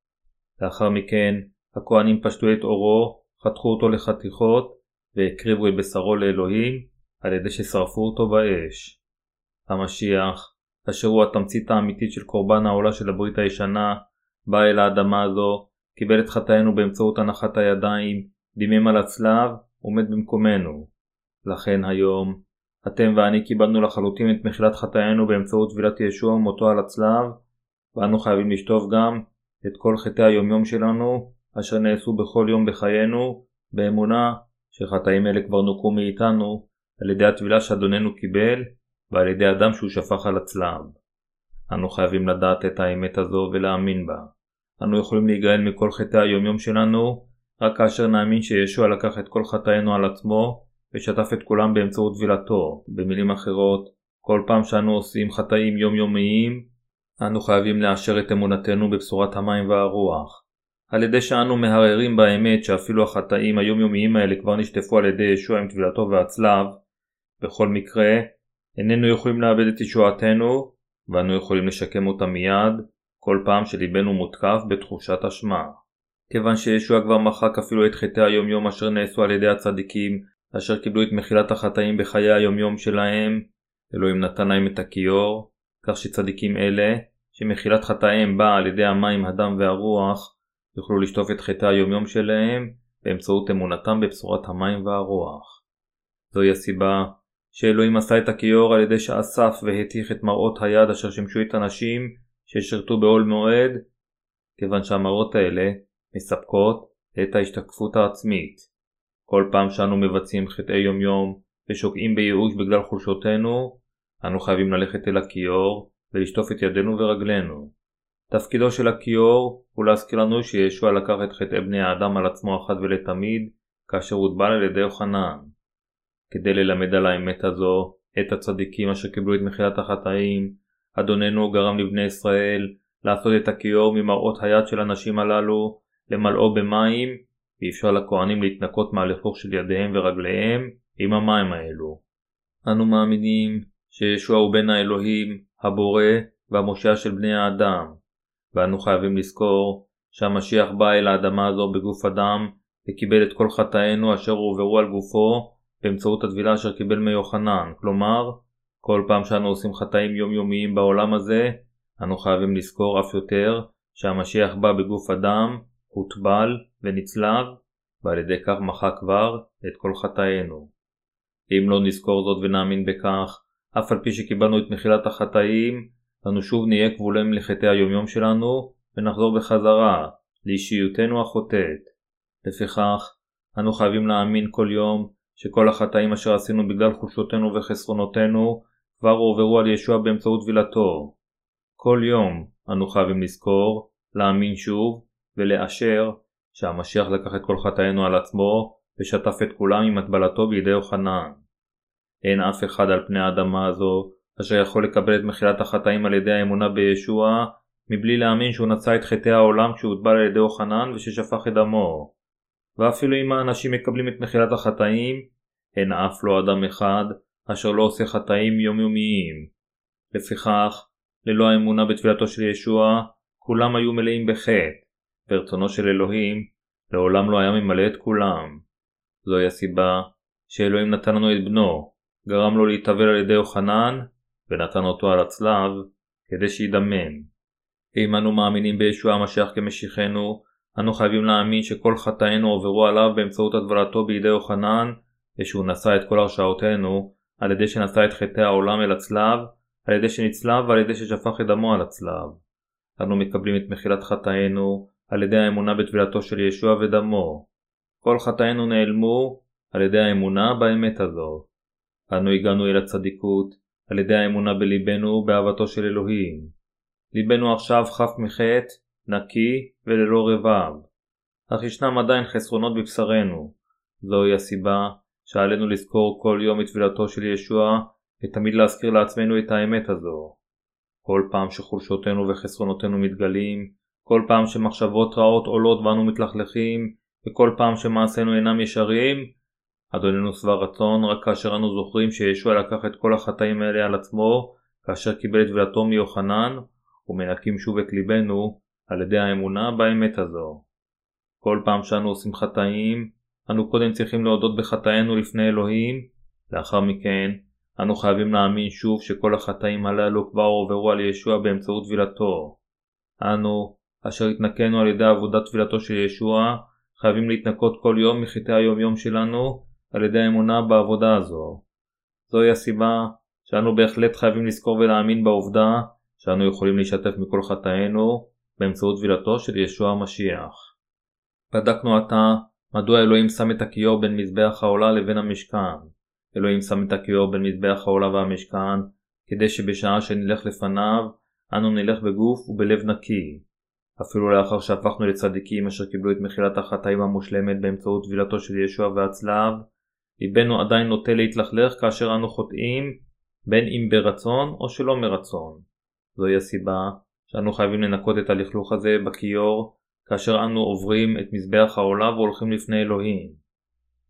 לאחר מכן הכהנים פשטו את אורו, חתכו אותו לחתיכות והקריבו את בשרו לאלוהים על ידי ששרפו אותו באש. המשיח, אשר הוא התמצית האמיתית של קורבן העולה של הברית הישנה, בא אל האדמה הזו, קיבל את חטאינו באמצעות הנחת הידיים, דימם על הצלב, עומד במקומנו. לכן היום, אתם ואני קיבלנו לחלוטין את מחילת חטאינו באמצעות טבילת ישוע ומותו על הצלב, ואנו חייבים לשטוף גם את כל חטאי היומיום שלנו, אשר נעשו בכל יום בחיינו, באמונה שחטאים אלה כבר נוקו מאיתנו על ידי הטבילה שאדוננו קיבל ועל ידי הדם שהוא שפך על הצלב. אנו חייבים לדעת את האמת הזו ולהאמין בה. אנו יכולים להיגאל מכל חטאי היומיום שלנו רק כאשר נאמין שישוע לקח את כל חטאינו על עצמו ושטף את כולם באמצעות טבילתו. במילים אחרות, כל פעם שאנו עושים חטאים יומיומיים, אנו חייבים לאשר את אמונתנו בבשורת המים והרוח. על ידי שאנו מהרהרים באמת שאפילו החטאים היומיומיים האלה כבר נשטפו על ידי ישוע עם טבילתו והצלב, בכל מקרה, איננו יכולים לאבד את ישועתנו, ואנו יכולים לשקם אותה מיד, כל פעם שליבנו מותקף בתחושת אשמה. כיוון שישוע כבר מחק אפילו את חטאי היומיום אשר נעשו על ידי הצדיקים, אשר קיבלו את מחילת החטאים בחיי היומיום שלהם, אלוהים נתן להם את הכיור, כך שצדיקים אלה, שמחילת חטאיהם באה על ידי המים, הדם והרוח, יוכלו לשטוף את חטאי היומיום שלהם באמצעות אמונתם בבשורת המים והרוח. זוהי הסיבה שאלוהים עשה את הכיור על ידי שאסף והתיך את מראות היד אשר שימשו את הנשים ששירתו בעול מועד, כיוון שהמראות האלה מספקות את ההשתקפות העצמית. כל פעם שאנו מבצעים חטאי יומיום ושוקעים בייאוש בגלל חולשותינו, אנו חייבים ללכת אל הכיור ולשטוף את ידינו ורגלינו. תפקידו של הכיור הוא להזכיר לנו שישוע לקח את חטאי בני האדם על עצמו אחת ולתמיד, כאשר הוטבל על ידי יוחנן. כדי ללמד על האמת הזו את הצדיקים אשר קיבלו את מחילת החטאים, אדוננו גרם לבני ישראל לעשות את הכיור ממראות היד של הנשים הללו, למלאו במים, ואפשר לכהנים להתנקות מהלכלוך של ידיהם ורגליהם עם המים האלו. אנו מאמינים שישוע הוא בן האלוהים, הבורא והמושע של בני האדם, ואנו חייבים לזכור שהמשיח בא אל האדמה הזו בגוף אדם וקיבל את כל חטאינו אשר הועברו על גופו באמצעות הטבילה אשר קיבל מיוחנן, כלומר, כל פעם שאנו עושים חטאים יומיומיים בעולם הזה, אנו חייבים לזכור אף יותר שהמשיח בא בגוף אדם, הוטבל ונצלב, ועל ידי כך מחק כבר את כל חטאינו. אם לא נזכור זאת ונאמין בכך, אף על פי שקיבלנו את מחילת החטאים, אנו שוב נהיה כבולים לחטאי היומיום שלנו, ונחזור בחזרה לאישיותנו החוטאת. לפיכך, אנו חייבים להאמין כל יום שכל החטאים אשר עשינו בגלל חולשותינו וחסרונותינו כבר הועברו על ישוע באמצעות טבילתו. כל יום אנו חייבים לזכור, להאמין שוב ולאשר שהמשיח לקח את כל חטאינו על עצמו ושטף את כולם עם הטבלתו בידי יוחנן. אין אף אחד על פני האדמה הזו אשר יכול לקבל את מחילת החטאים על ידי האמונה בישוע מבלי להאמין שהוא נשא את חטאי העולם כשהוטבל על ידי יוחנן וששפך את דמו. ואפילו אם האנשים מקבלים את מחילת החטאים, אין אף לא אדם אחד אשר לא עושה חטאים יומיומיים. לפיכך, ללא האמונה בתפילתו של ישוע, כולם היו מלאים בחטא, ורצונו של אלוהים לעולם לא היה ממלא את כולם. זוהי הסיבה שאלוהים נתן לנו את בנו, גרם לו להתאבל על ידי יוחנן, ונתן אותו על הצלב, כדי שידמם. אם אנו מאמינים בישוע המשיח כמשיחנו, אנו חייבים להאמין שכל חטאינו עוברו עליו באמצעות הטבלתו בידי יוחנן, ושהוא נשא את כל הרשעותינו, על ידי שנשא את חטאי העולם אל הצלב, על ידי שנצלב ועל ידי ששפך את דמו על הצלב. אנו מקבלים את מחילת חטאינו על ידי האמונה בטבילתו של ישוע ודמו. כל חטאינו נעלמו על ידי האמונה באמת הזו. אנו הגענו אל הצדיקות על ידי האמונה בליבנו ובאהבתו של אלוהים. ליבנו עכשיו חף מחטא, נקי וללא רבב. אך ישנם עדיין חסרונות בבשרנו. זוהי הסיבה שעלינו לזכור כל יום את טבילתו של ישוע ותמיד להזכיר לעצמנו את האמת הזו. כל פעם שחולשותינו וחסרונותינו מתגלים, כל פעם שמחשבות רעות עולות ואנו מתלכלכים, וכל פעם שמעשינו אינם ישרים, אדוננו שבע רצון רק כאשר אנו זוכרים שישוע לקח את כל החטאים האלה על עצמו, כאשר קיבל את טבילתו מיוחנן, ומנקים שוב את ליבנו על ידי האמונה באמת הזו. כל פעם שאנו עושים חטאים, אנו קודם צריכים להודות בחטאינו לפני אלוהים, לאחר מכן אנו חייבים להאמין שוב שכל החטאים הללו כבר עוברו על ישוע באמצעות טבילתו. אנו, אשר התנקנו על ידי עבודת טבילתו של ישוע, חייבים להתנקות כל יום מחטאי היומיום שלנו על ידי האמונה בעבודה הזו. זוהי הסיבה שאנו בהחלט חייבים לזכור ולהאמין בעובדה שאנו יכולים להשתף מכל חטאינו באמצעות טבילתו של ישוע המשיח. בדקנו עתה מדוע אלוהים שם את הכיור בין מזבח העולה לבין המשכן. אלוהים שם את הכיור בין מזבח העולה והמשכן כדי שבשעה שנלך לפניו אנו נלך בגוף ובלב נקי. אפילו לאחר שהפכנו לצדיקים אשר קיבלו את מחילת החטאים המושלמת באמצעות טבילתו של ישוע והצלב, ליבנו עדיין נוטה להתלכלך כאשר אנו חוטאים, בין אם ברצון או שלא מרצון. זוהי הסיבה שאנו חייבים לנקות את הלכלוך הזה בכיור כאשר אנו עוברים את מזבח העולה והולכים לפני אלוהים.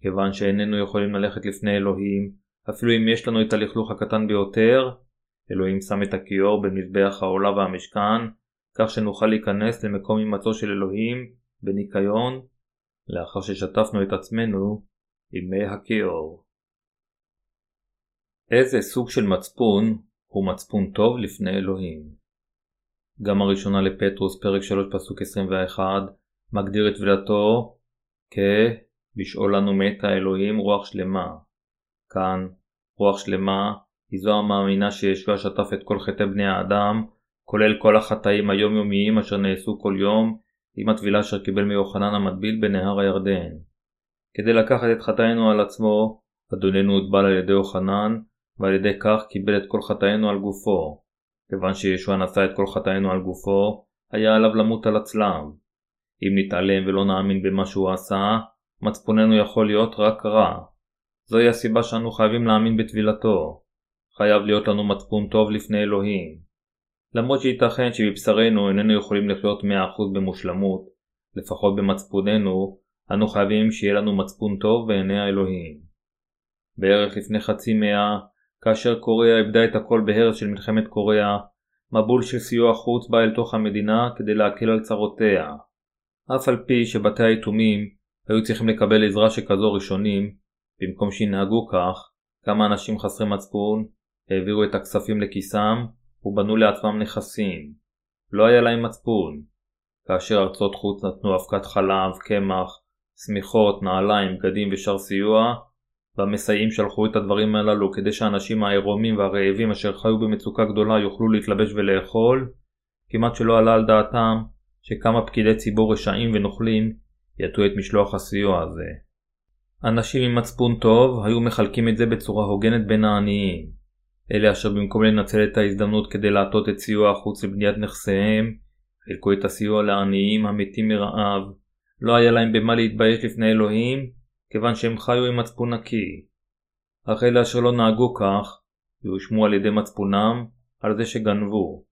כיוון שאיננו יכולים ללכת לפני אלוהים, אפילו אם יש לנו את הלכלוך הקטן ביותר, אלוהים שם את הכיור במזבח העולה והמשכן, כך שנוכל להיכנס למקום הימצאו של אלוהים בניקיון, לאחר ששטפנו את עצמנו עם מי הכיור. איזה סוג של מצפון הוא מצפון טוב לפני אלוהים? גם הראשונה לפטרוס פרק 3 פסוק 21 מגדיר את טבילתו כ"בשאול לנו מתה האלוהים רוח שלמה". כאן רוח שלמה היא זו המאמינה שישוע שטף את כל חטאי בני האדם, כולל כל החטאים היומיומיים אשר נעשו כל יום, עם הטבילה אשר קיבל מיוחנן המטביל בנהר הירדן. כדי לקחת את חטאינו על עצמו, אדוננו הוטבל על ידי יוחנן, ועל ידי כך קיבל את כל חטאינו על גופו. כיוון שישוע נשא את כל חטאינו על גופו, היה עליו למות על הצלב. אם נתעלם ולא נאמין במה שהוא עשה, מצפוננו יכול להיות רק רע. זוהי הסיבה שאנו חייבים להאמין בטבילתו. חייב להיות לנו מצפון טוב לפני אלוהים. למרות שייתכן שבבשרנו איננו יכולים לחיות 100% במושלמות, לפחות במצפוננו, אנו חייבים שיהיה לנו מצפון טוב בעיני האלוהים. בערך לפני חצי מאה, כאשר קוריאה איבדה את הכל בהרס של מלחמת קוריאה, מבול של סיוע חוץ בא אל תוך המדינה כדי להקל על צרותיה. אף על פי שבתי היתומים היו צריכים לקבל עזרה שכזו ראשונים, במקום שינהגו כך, כמה אנשים חסרי מצפון העבירו את הכספים לכיסם ובנו לעצמם נכסים. לא היה להם מצפון. כאשר ארצות חוץ נתנו אבקת חלב, קמח, שמיכות, נעליים, בגדים ושאר סיוע, והמסייעים שלחו את הדברים הללו כדי שהאנשים העירומים והרעבים אשר חיו במצוקה גדולה יוכלו להתלבש ולאכול, כמעט שלא עלה על דעתם שכמה פקידי ציבור רשעים ונוכלים יטו את משלוח הסיוע הזה. אנשים עם מצפון טוב היו מחלקים את זה בצורה הוגנת בין העניים. אלה אשר במקום לנצל את ההזדמנות כדי להטות את סיוע החוץ לבניית נכסיהם, חילקו את הסיוע לעניים המתים מרעב, לא היה להם במה להתבייש לפני אלוהים, כיוון שהם חיו עם מצפון נקי. אך אלה אשר לא נהגו כך, יואשמו על ידי מצפונם על זה שגנבו.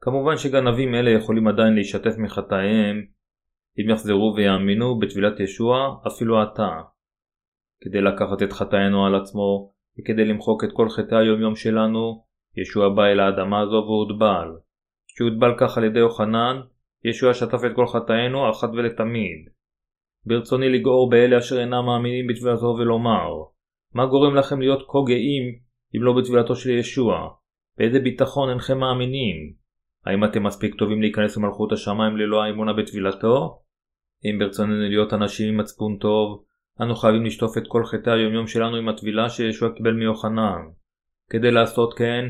כמובן שגנבים אלה יכולים עדיין להשתף מחטאיהם אם יחזרו ויאמינו בטבילת ישוע אפילו עתה. כדי לקחת את חטאינו על עצמו וכדי למחוק את כל חטאי היומיום שלנו, ישוע בא אל האדמה הזו והוטבל. כשהוטבל כך על ידי יוחנן, ישוע שטף את כל חטאינו אחת ולתמיד. ברצוני לגעור באלה אשר אינם מאמינים בטבילתו ולומר, מה גורם לכם להיות כה גאים אם לא בטבילתו של ישוע? באיזה ביטחון אינכם מאמינים? האם אתם מספיק טובים להיכנס למלכות השמיים ללא האמונה בטבילתו? אם ברצוננו להיות אנשים עם מצפון טוב, אנו חייבים לשטוף את כל חטאי היומיום שלנו עם הטבילה שישוע קיבל מיוחנן. כדי לעשות כן,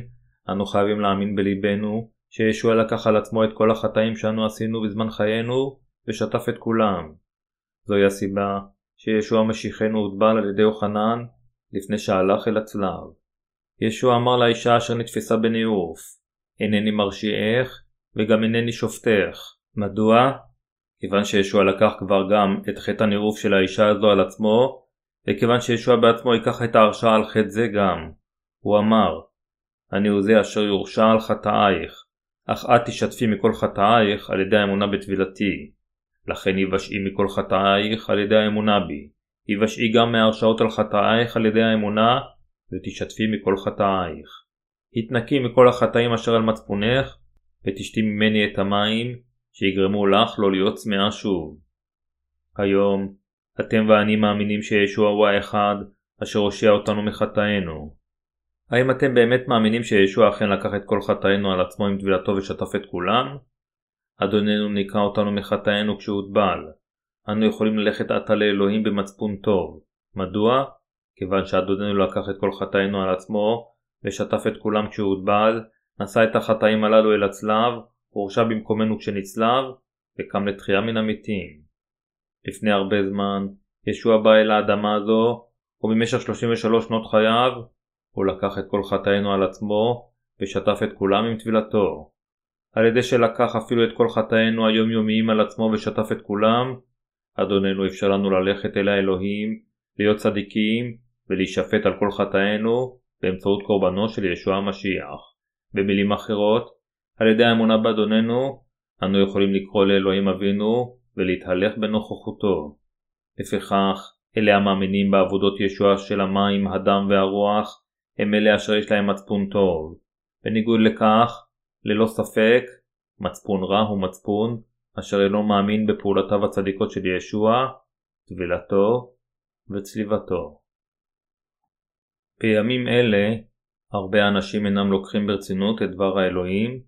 אנו חייבים להאמין בליבנו שישוע לקח על עצמו את כל החטאים שאנו עשינו בזמן חיינו ושטף את כולם. זוהי הסיבה שישוע משיחנו הוטבל על ידי יוחנן לפני שהלך אל הצלב. ישוע אמר לאישה אשר נתפסה בניאוף, אינני מרשיעך וגם אינני שופטך. מדוע? כיוון שישוע לקח כבר גם את חטא הניאוף של האישה הזו על עצמו, וכיוון שישוע בעצמו ייקח את ההרשעה על חטא זה גם. הוא אמר, אני הוא זה אשר יורשע על חטאייך, אך את תשתפי מכל חטאייך על ידי האמונה בטבילתי. לכן יבשעי מכל חטאייך על ידי האמונה בי. יבשעי גם מהרשעות על חטאייך על ידי האמונה, ותשתפי מכל חטאייך. התנקי מכל החטאים אשר על מצפונך, ותשתי ממני את המים, שיגרמו לך לא להיות צמאה שוב. היום, אתם ואני מאמינים שישוע הוא האחד, אשר הושיע אותנו מחטאינו. האם אתם באמת מאמינים שישוע אכן לקח את כל חטאינו על עצמו עם טבילתו ושטף את כולם? אדוננו נקרא אותנו מחטאינו כשהוא טבל. אנו יכולים ללכת עתה לאלוהים במצפון טוב. מדוע? כיוון שאדוננו לקח את כל חטאינו על עצמו, ושטף את כולם כשהוא טבל, נשא את החטאים הללו אל הצלב, הורשע במקומנו כשנצלב, וקם לתחייה מן המתים. לפני הרבה זמן, ישוע בא אל האדמה הזו, ובמשך 33 שנות חייו, הוא לקח את כל חטאינו על עצמו, ושטף את כולם עם טבילתו. על ידי שלקח אפילו את כל חטאינו היומיומיים על עצמו ושטף את כולם, אדוננו אפשר לנו ללכת אל האלוהים, להיות צדיקים, ולהישפט על כל חטאינו, באמצעות קורבנו של ישוע המשיח. במילים אחרות, על ידי האמונה באדוננו, אנו יכולים לקרוא לאלוהים אבינו ולהתהלך בנוכחותו. לפיכך, אלה המאמינים בעבודות ישוע של המים, הדם והרוח, הם אלה אשר יש להם מצפון טוב. בניגוד לכך, ללא ספק, מצפון רע הוא מצפון אשר אינו מאמין בפעולותיו הצדיקות של ישוע, טבילתו וצליבתו. בימים אלה, הרבה אנשים אינם לוקחים ברצינות את דבר האלוהים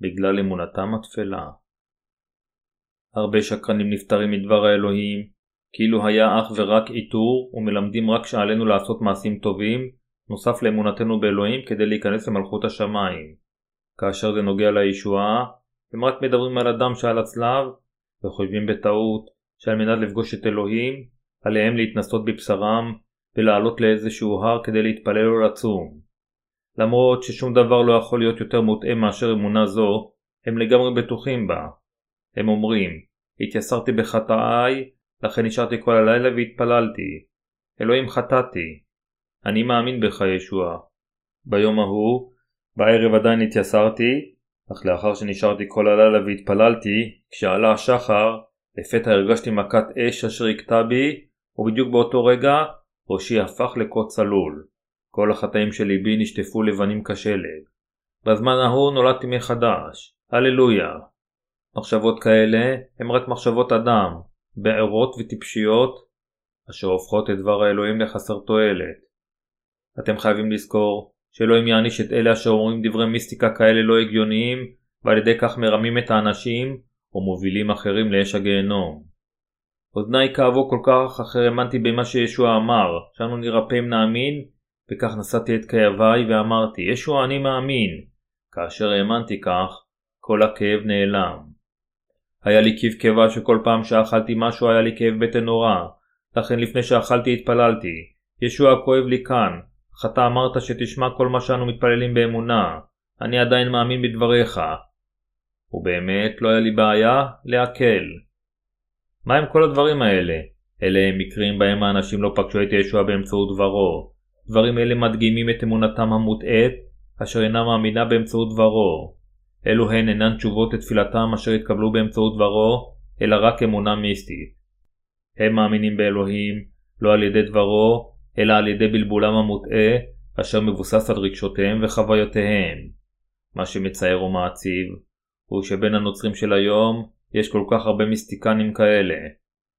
בגלל אמונתם התפלה. הרבה שקרנים נפטרים מדבר האלוהים, כאילו היה אך ורק איתור ומלמדים רק שעלינו לעשות מעשים טובים, נוסף לאמונתנו באלוהים כדי להיכנס למלכות השמיים. כאשר זה נוגע לישועה, הם רק מדברים על אדם שעל הצלב, וחושבים בטעות שעל מנת לפגוש את אלוהים, עליהם להתנסות בבשרם ולעלות לאיזשהו הר כדי להתפלל או לצום. למרות ששום דבר לא יכול להיות יותר מוטעה מאשר אמונה זו, הם לגמרי בטוחים בה. הם אומרים, התייסרתי בחטאיי, לכן נשארתי כל הלילה והתפללתי. אלוהים חטאתי. אני מאמין בך ישוע. ביום ההוא, בערב עדיין התייסרתי, אך לאחר שנשארתי כל הלילה והתפללתי, כשעלה השחר, לפתע הרגשתי מכת אש אשר הכתה בי, ובדיוק באותו רגע, ראשי הפך לקוד צלול. כל החטאים של ליבי נשטפו לבנים כשלג. בזמן ההוא נולדתי מחדש. הללויה. מחשבות כאלה הן רק מחשבות אדם, בערות וטיפשיות, אשר הופכות את דבר האלוהים לחסר תועלת. אתם חייבים לזכור שאלוהים יעניש את אלה אשר אומרים דברי מיסטיקה כאלה לא הגיוניים, ועל ידי כך מרמים את האנשים, או מובילים אחרים לאש הגיהנום. אוזניי כאבו כל כך אשר האמנתי במה שישוע אמר, שאנו נרפא אם נאמין, וכך נשאתי את כאביי ואמרתי, ישוע אני מאמין. כאשר האמנתי כך, כל הכאב נעלם. היה לי כאב קיבה שכל פעם שאכלתי משהו היה לי כאב בטן נורא, לכן לפני שאכלתי התפללתי, ישוע כואב לי כאן, אך אתה אמרת שתשמע כל מה שאנו מתפללים באמונה, אני עדיין מאמין בדבריך. ובאמת לא היה לי בעיה להקל. מה עם כל הדברים האלה? אלה הם מקרים בהם האנשים לא פגשו את ישוע באמצעות דברו. דברים אלה מדגימים את אמונתם המוטעית, אשר אינה מאמינה באמצעות דברו. אלו הן אינן תשובות לתפילתם אשר התקבלו באמצעות דברו, אלא רק אמונה מיסטית. הם מאמינים באלוהים, לא על ידי דברו, אלא על ידי בלבולם המוטעה, אשר מבוסס על רגשותיהם וחוויותיהם. מה שמצער ומעציב, הוא שבין הנוצרים של היום, יש כל כך הרבה מיסטיקנים כאלה.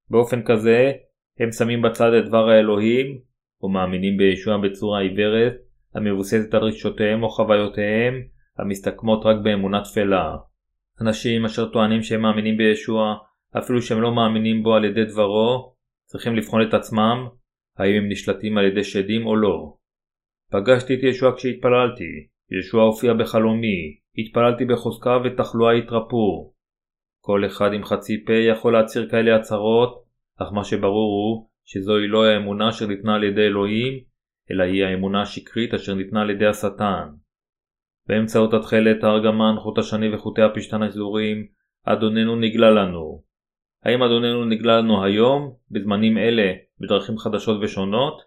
באופן כזה, הם שמים בצד את דבר האלוהים, ומאמינים בישוע בצורה עיוורת, המבוססת על רגשותיהם או חוויותיהם, המסתכמות רק באמונה תפלה. אנשים אשר טוענים שהם מאמינים בישוע, אפילו שהם לא מאמינים בו על ידי דברו, צריכים לבחון את עצמם, האם הם נשלטים על ידי שדים או לא. פגשתי את ישוע כשהתפללתי, ישוע הופיע בחלומי, התפללתי בחוזקה ותחלואה התרפאו. כל אחד עם חצי פה יכול להצהיר כאלה הצהרות, אך מה שברור הוא שזוהי לא האמונה אשר ניתנה על ידי אלוהים, אלא היא האמונה השקרית אשר ניתנה על ידי השטן. באמצעות התכלת, הארגמן, חוט השני וחוטי הפשתן השזורים, אדוננו נגלה לנו. האם אדוננו נגלה לנו היום, בזמנים אלה, בדרכים חדשות ושונות?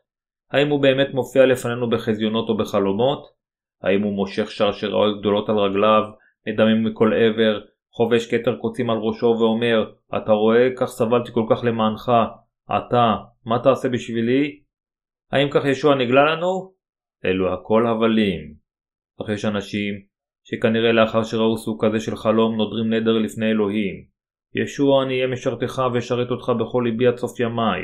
האם הוא באמת מופיע לפנינו בחזיונות או בחלומות? האם הוא מושך שרשראות גדולות על רגליו, מדמם מכל עבר, חובש כתר קוצים על ראשו ואומר, אתה רואה, כך סבלתי כל כך למענך, אתה, מה תעשה בשבילי? האם כך ישוע נגלה לנו? אלו הכל הבלים. אך יש אנשים שכנראה לאחר שראו סוג כזה של חלום נודרים נדר לפני אלוהים. ישוע אני אהיה משרתך ואשרת אותך בכל ליבי עד סוף ימיי.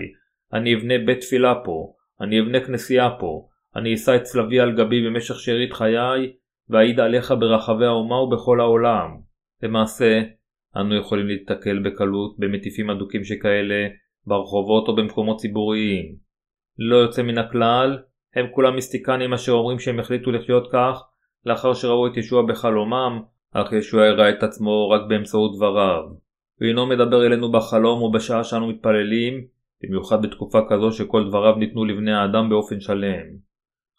אני אבנה בית תפילה פה. אני אבנה כנסייה פה. אני אשא את צלבי על גבי במשך שארית חיי, ואעיד עליך ברחבי האומה ובכל העולם. למעשה, אנו יכולים להתקל בקלות במטיפים אדוקים שכאלה ברחובות או במקומות ציבוריים. לא יוצא מן הכלל, הם כולם מיסטיקנים אשר אומרים שהם החליטו לחיות כך לאחר שראו את ישוע בחלומם, אך ישוע הראה את עצמו רק באמצעות דבריו. הוא אינו מדבר אלינו בחלום או בשעה שאנו מתפללים, במיוחד בתקופה כזו שכל דבריו ניתנו לבני האדם באופן שלם.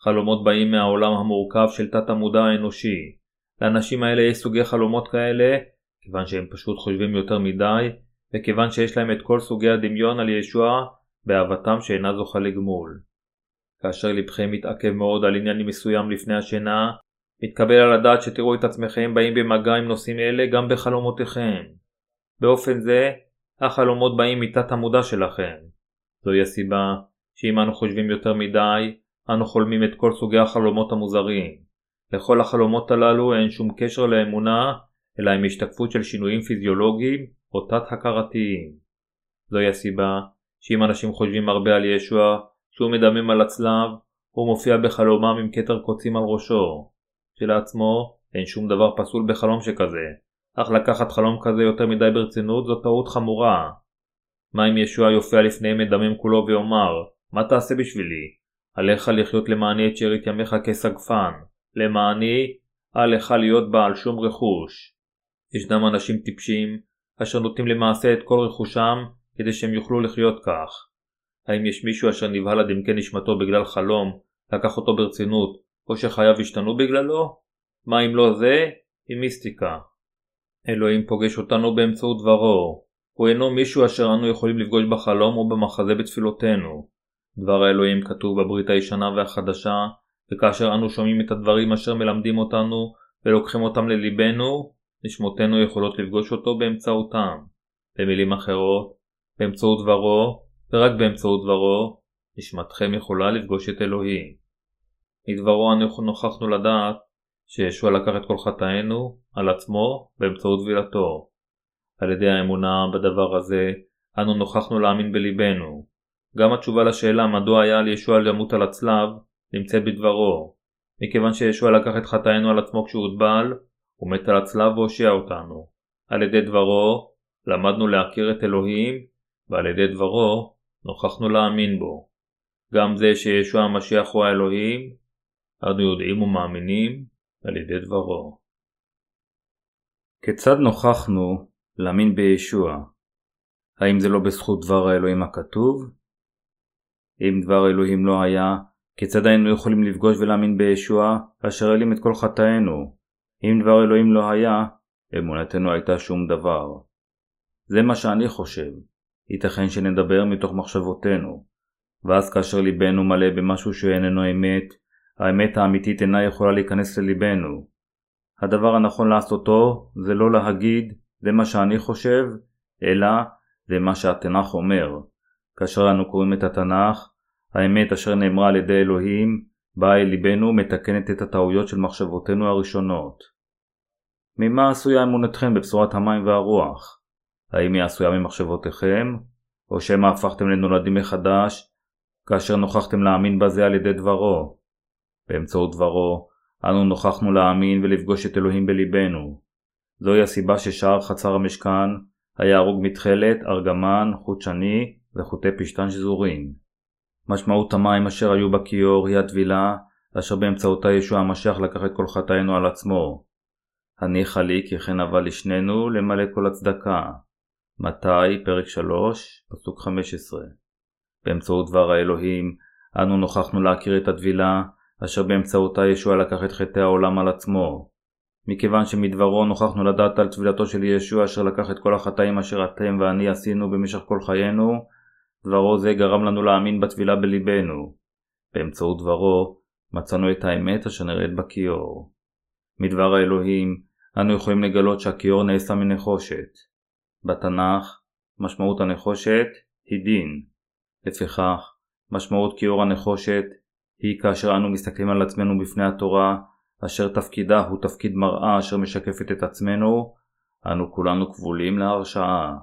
חלומות באים מהעולם המורכב של תת המודע האנושי. לאנשים האלה יש סוגי חלומות כאלה, כיוון שהם פשוט חושבים יותר מדי, וכיוון שיש להם את כל סוגי הדמיון על ישוע באהבתם שאינה זוכה לגמול. כאשר לבכם מתעכב מאוד על עניין מסוים לפני השינה, מתקבל על הדעת שתראו את עצמכם באים במגע עם נושאים אלה גם בחלומותיכם. באופן זה, החלומות באים מתת המודע שלכם. זוהי הסיבה שאם אנו חושבים יותר מדי, אנו חולמים את כל סוגי החלומות המוזרים. לכל החלומות הללו אין שום קשר לאמונה, אלא עם השתקפות של שינויים פיזיולוגיים או תת-הכרתיים. זוהי הסיבה שאם אנשים חושבים הרבה על ישוע, שהוא מדמם על הצלב, הוא מופיע בחלומם עם כתר קוצים על ראשו. כשלעצמו, אין שום דבר פסול בחלום שכזה, אך לקחת חלום כזה יותר מדי ברצינות זו טעות חמורה. מה אם ישוע יופיע לפניהם מדמם כולו ויאמר, מה תעשה בשבילי? עליך לחיות למעני את שארית ימיך כסגפן, למעני, עליך להיות בעל שום רכוש. ישנם אנשים טיפשים, אשר נותנים למעשה את כל רכושם כדי שהם יוכלו לחיות כך. האם יש מישהו אשר נבהל עד עמקי נשמתו בגלל חלום, לקח אותו ברצינות, או שחייו השתנו בגללו? מה אם לא זה? היא מיסטיקה. אלוהים פוגש אותנו באמצעות דברו. הוא אינו מישהו אשר אנו יכולים לפגוש בחלום או במחזה בתפילותינו. דבר האלוהים כתוב בברית הישנה והחדשה, וכאשר אנו שומעים את הדברים אשר מלמדים אותנו ולוקחים אותם לליבנו, נשמותינו יכולות לפגוש אותו באמצעותם. במילים אחרות, באמצעות דברו, ורק באמצעות דברו, נשמתכם יכולה לפגוש את אלוהים. מדברו אנחנו נוכחנו לדעת שישוע לקח את כל חטאינו על עצמו באמצעות טבילתו. על ידי האמונה בדבר הזה, אנו נוכחנו להאמין בליבנו. גם התשובה לשאלה מדוע היה על ישוע למות על הצלב, נמצאת בדברו. מכיוון שישוע לקח את חטאינו על עצמו כשהוא הוטבל, הוא מת על הצלב והושיע אותנו. על ידי דברו, למדנו להכיר את אלוהים, ועל ידי דברו, נוכחנו להאמין בו. גם זה שישוע המשיח הוא האלוהים, אנו יודעים ומאמינים על ידי דברו. כיצד נוכחנו להאמין בישוע? האם זה לא בזכות דבר האלוהים הכתוב? אם דבר האלוהים לא היה, כיצד היינו יכולים לפגוש ולהאמין בישוע, אשר העלים את כל חטאינו? אם דבר אלוהים לא היה, אמונתנו הייתה שום דבר. זה מה שאני חושב. ייתכן שנדבר מתוך מחשבותינו. ואז כאשר ליבנו מלא במשהו שאיננו אמת, האמת האמיתית אינה יכולה להיכנס לליבנו. הדבר הנכון לעשותו זה לא להגיד זה מה שאני חושב, אלא זה מה שהתנ"ך אומר. כאשר אנו קוראים את התנ"ך, האמת אשר נאמרה על ידי אלוהים באה אל ליבנו ומתקנת את הטעויות של מחשבותינו הראשונות. ממה עשויה אמונתכם בבשורת המים והרוח? האם היא עשויה ממחשבותיכם, או שמא הפכתם לנולדים מחדש, כאשר נוכחתם להאמין בזה על ידי דברו? באמצעות דברו, אנו נוכחנו להאמין ולפגוש את אלוהים בליבנו. זוהי הסיבה ששער חצר המשכן היה הרוג מתכלת, ארגמן, חוט שני וחוטי פשתן שזורים. משמעות המים אשר היו בכיור היא הטבילה, אשר באמצעותה ישוע המשיח לקח את כל חטאינו על עצמו. הניחה לי כי כן אבל לשנינו למלא כל הצדקה. מתי, פרק 3, פסוק 15. באמצעות דבר האלוהים, אנו נוכחנו להכיר את הטבילה, אשר באמצעותה ישוע לקח את חטאי העולם על עצמו. מכיוון שמדברו נוכחנו לדעת על טבילתו של ישוע אשר לקח את כל החטאים אשר אתם ואני עשינו במשך כל חיינו, דברו זה גרם לנו להאמין בטבילה בליבנו. באמצעות דברו מצאנו את האמת אשר נראית בכיור. מדבר האלוהים אנו יכולים לגלות שהכיור נעשה מנחושת. בתנ"ך משמעות הנחושת היא דין. לפיכך, משמעות כיור הנחושת היא כאשר אנו מסתכלים על עצמנו בפני התורה, אשר תפקידה הוא תפקיד מראה אשר משקפת את עצמנו, אנו כולנו כבולים להרשעה.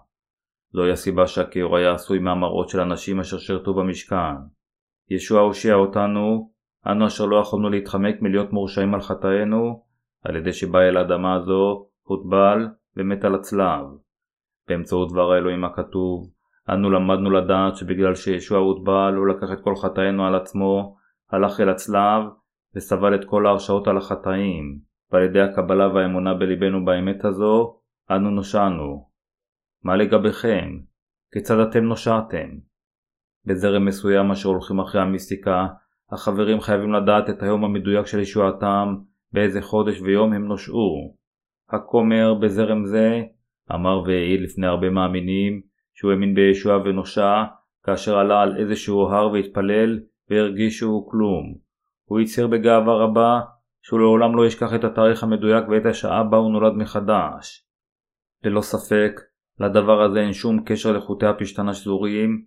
זוהי הסיבה שהכיור היה עשוי מהמראות של אנשים אשר שירתו במשכן. ישוע הושיע אותנו, אנו אשר לא יכולנו להתחמק מלהיות מורשעים על חטאינו, על ידי שבא אל האדמה הזו, הוטבל ומת על הצלב. באמצעות דבר האלוהים הכתוב, אנו למדנו לדעת שבגלל שישוע הוטבל הוא לקח את כל חטאינו על עצמו, הלך אל הצלב וסבל את כל ההרשאות על החטאים, ועל ידי הקבלה והאמונה בלבנו באמת הזו, אנו נושענו. מה לגביכם? כיצד אתם נושעתם? בזרם מסוים אשר הולכים אחרי המיסטיקה, החברים חייבים לדעת את היום המדויק של ישועתם, באיזה חודש ויום הם נושעו. הכומר בזרם זה אמר והעיד לפני הרבה מאמינים שהוא האמין בישוע ונושע כאשר עלה על איזשהו הר והתפלל והרגיש שהוא כלום. הוא הצהיר בגאווה רבה שהוא לעולם לא ישכח את התאריך המדויק ואת השעה בה הוא נולד מחדש. ללא ספק, לדבר הזה אין שום קשר לחוטי הפשתן השזוריים,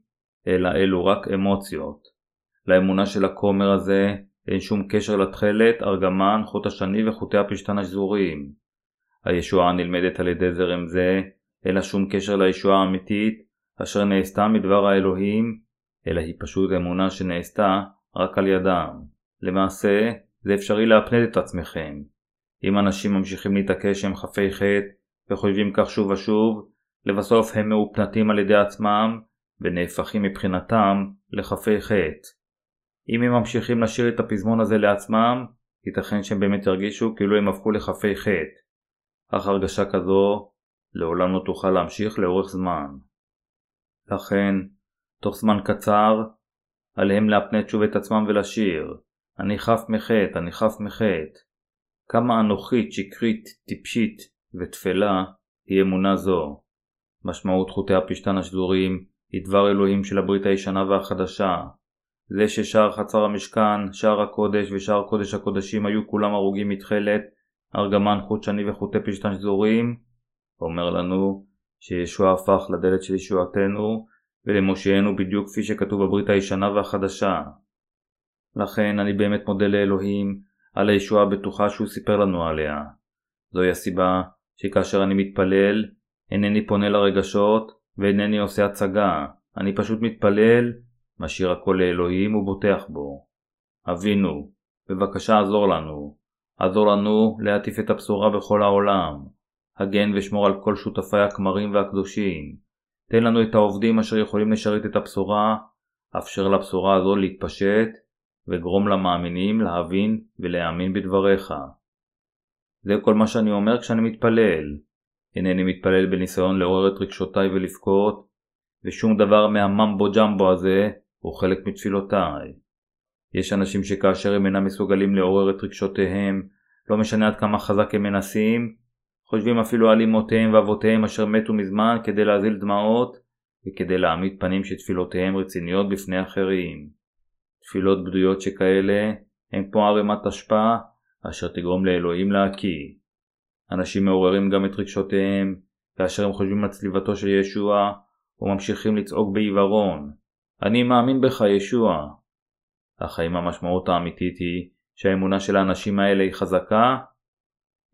אלא אלו רק אמוציות. לאמונה של הכומר הזה אין שום קשר לתכלת, ארגמן, חוט השני וחוטי הפשתן השזוריים. הישועה נלמדת על ידי זרם זה, אין לה שום קשר לישועה האמיתית, אשר נעשתה מדבר האלוהים, אלא היא פשוט אמונה שנעשתה רק על ידם. למעשה, זה אפשרי להפנד את עצמכם. אם אנשים ממשיכים להתעקש שהם חפי חטא וחושבים כך שוב ושוב, לבסוף הם מאופנתים על ידי עצמם ונהפכים מבחינתם לחפי חטא. אם הם ממשיכים לשיר את הפזמון הזה לעצמם, ייתכן שהם באמת ירגישו כאילו הם הפכו לחפי חטא. אך הרגשה כזו לעולם לא תוכל להמשיך לאורך זמן. לכן, תוך זמן קצר, עליהם להפנט שוב את עצמם ולשיר אני חף מחטא, אני חף מחטא. כמה אנוכית, שקרית, טיפשית ותפלה היא אמונה זו. משמעות חוטי הפשתן השזורים היא דבר אלוהים של הברית הישנה והחדשה. זה ששער חצר המשכן, שער הקודש ושער קודש הקודשים היו כולם הרוגים מתכלת, ארגמן חוט שני וחוטי פשתן שזורים, אומר לנו שישוע הפך לדלת של ישועתנו ולמושיענו בדיוק כפי שכתוב בברית הישנה והחדשה. לכן אני באמת מודה לאלוהים על הישועה הבטוחה שהוא סיפר לנו עליה. זוהי הסיבה שכאשר אני מתפלל, אינני פונה לרגשות ואינני עושה הצגה, אני פשוט מתפלל, משאיר הכל לאלוהים ובוטח בו. אבינו, בבקשה עזור לנו, עזור לנו להטיף את הבשורה בכל העולם. הגן ושמור על כל שותפיי הכמרים והקדושים. תן לנו את העובדים אשר יכולים לשרת את הבשורה, אפשר לבשורה הזו להתפשט, וגרום למאמינים להבין ולהאמין בדבריך. זה כל מה שאני אומר כשאני מתפלל. אינני מתפלל בניסיון לעורר את רגשותיי ולבכות, ושום דבר מהממבו ג'מבו הזה הוא חלק מתפילותיי. יש אנשים שכאשר הם אינם מסוגלים לעורר את רגשותיהם, לא משנה עד כמה חזק הם מנסים, חושבים אפילו על אמותיהם ואבותיהם אשר מתו מזמן כדי להזיל דמעות וכדי להעמיד פנים שתפילותיהם רציניות בפני אחרים. תפילות בדויות שכאלה הם כמו ערימת אשפה אשר תגרום לאלוהים להקיא. אנשים מעוררים גם את רגשותיהם כאשר הם חושבים על צליבתו של ישוע וממשיכים לצעוק בעיוורון אני מאמין בך ישוע. אך האם המשמעות האמיתית היא שהאמונה של האנשים האלה היא חזקה?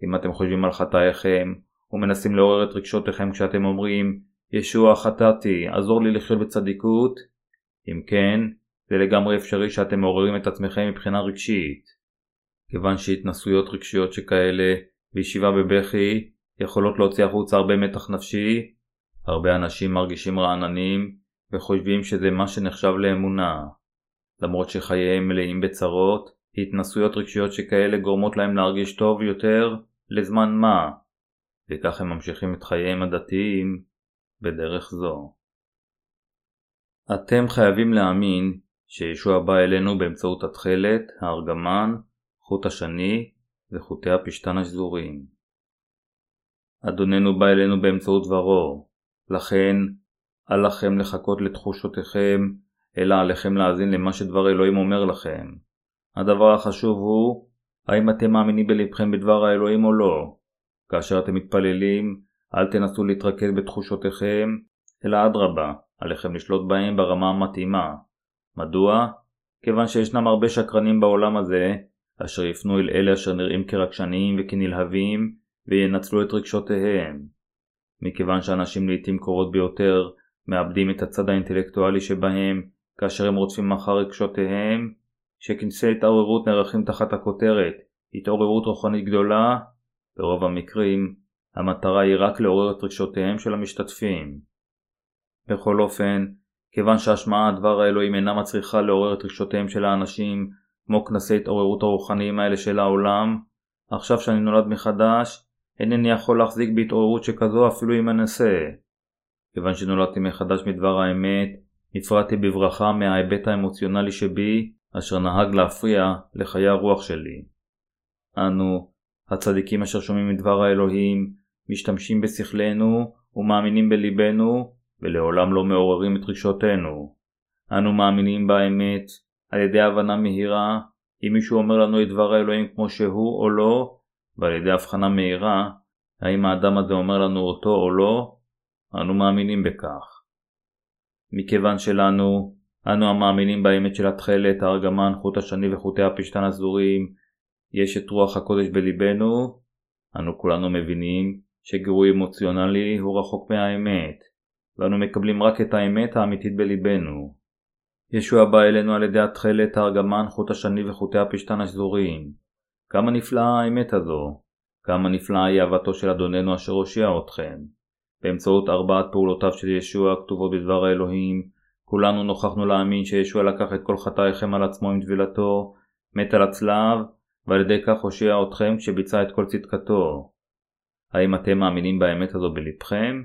אם אתם חושבים על חטאיכם ומנסים לעורר את רגשותיכם כשאתם אומרים ישוע חטאתי, עזור לי לחיות בצדיקות, אם כן, זה לגמרי אפשרי שאתם מעוררים את עצמכם מבחינה רגשית. כיוון שהתנסויות רגשיות שכאלה וישיבה בבכי יכולות להוציא החוצה הרבה מתח נפשי, הרבה אנשים מרגישים רעננים וחושבים שזה מה שנחשב לאמונה. למרות שחייהם מלאים בצרות, התנסויות רגשיות שכאלה גורמות להם להרגיש טוב יותר לזמן מה, וכך הם ממשיכים את חייהם הדתיים בדרך זו. אתם חייבים להאמין שישוע בא אלינו באמצעות התכלת, הארגמן, חוט השני וחוטי הפשתן השזורים. אדוננו בא אלינו באמצעות דברו, לכן אל לכם לחכות לתחושותיכם, אלא עליכם להאזין למה שדבר אלוהים אומר לכם. הדבר החשוב הוא, האם אתם מאמינים בלבכם בדבר האלוהים או לא. כאשר אתם מתפללים, אל תנסו להתרכז בתחושותיכם, אלא אדרבה, עליכם לשלוט בהם ברמה המתאימה. מדוע? כיוון שישנם הרבה שקרנים בעולם הזה, אשר יפנו אל אלה אשר נראים כרגשניים וכנלהבים, וינצלו את רגשותיהם. מכיוון שאנשים לעיתים קרובות ביותר מאבדים את הצד האינטלקטואלי שבהם כאשר הם רודפים אחר רגשותיהם, שכנסי התעוררות נערכים תחת הכותרת התעוררות רוחנית גדולה, ברוב המקרים המטרה היא רק לעורר את רגשותיהם של המשתתפים. בכל אופן, כיוון שהשמעת דבר האלוהים אינה מצריכה לעורר את רגשותיהם של האנשים כמו כנסי התעוררות הרוחניים האלה של העולם, עכשיו שאני נולד מחדש, אינני יכול להחזיק בהתעוררות שכזו אפילו אם אנסה. כיוון שנולדתי מחדש מדבר האמת, נפרדתי בברכה מההיבט האמוציונלי שבי, אשר נהג להפריע לחיי הרוח שלי. אנו, הצדיקים אשר שומעים מדבר האלוהים, משתמשים בשכלנו ומאמינים בליבנו, ולעולם לא מעוררים את רגשותינו. אנו מאמינים באמת, על ידי הבנה מהירה, אם מישהו אומר לנו את דבר האלוהים כמו שהוא או לא, ועל ידי הבחנה מהירה, האם האדם הזה אומר לנו אותו או לא, אנו מאמינים בכך. מכיוון שלנו, אנו המאמינים באמת של התכלת, הארגמן, חוט השני וחוטי הפשתן הסדורים, יש את רוח הקודש בליבנו, אנו כולנו מבינים שגירוי אמוציונלי הוא רחוק מהאמת, ואנו מקבלים רק את האמת האמיתית בליבנו. ישוע בא אלינו על ידי התכלת, הארגמן, חוט השני וחוטי הפשתן השזורים. כמה נפלאה האמת הזו, כמה נפלאה היא אהבתו של אדוננו אשר הושיע אתכם. באמצעות ארבעת פעולותיו של ישוע הכתובות בדבר האלוהים, כולנו נוכחנו להאמין שישוע לקח את כל חטאיכם על עצמו עם טבילתו, מת על הצלב, ועל ידי כך הושיע אתכם כשביצע את כל צדקתו. האם אתם מאמינים באמת הזו בלבכם?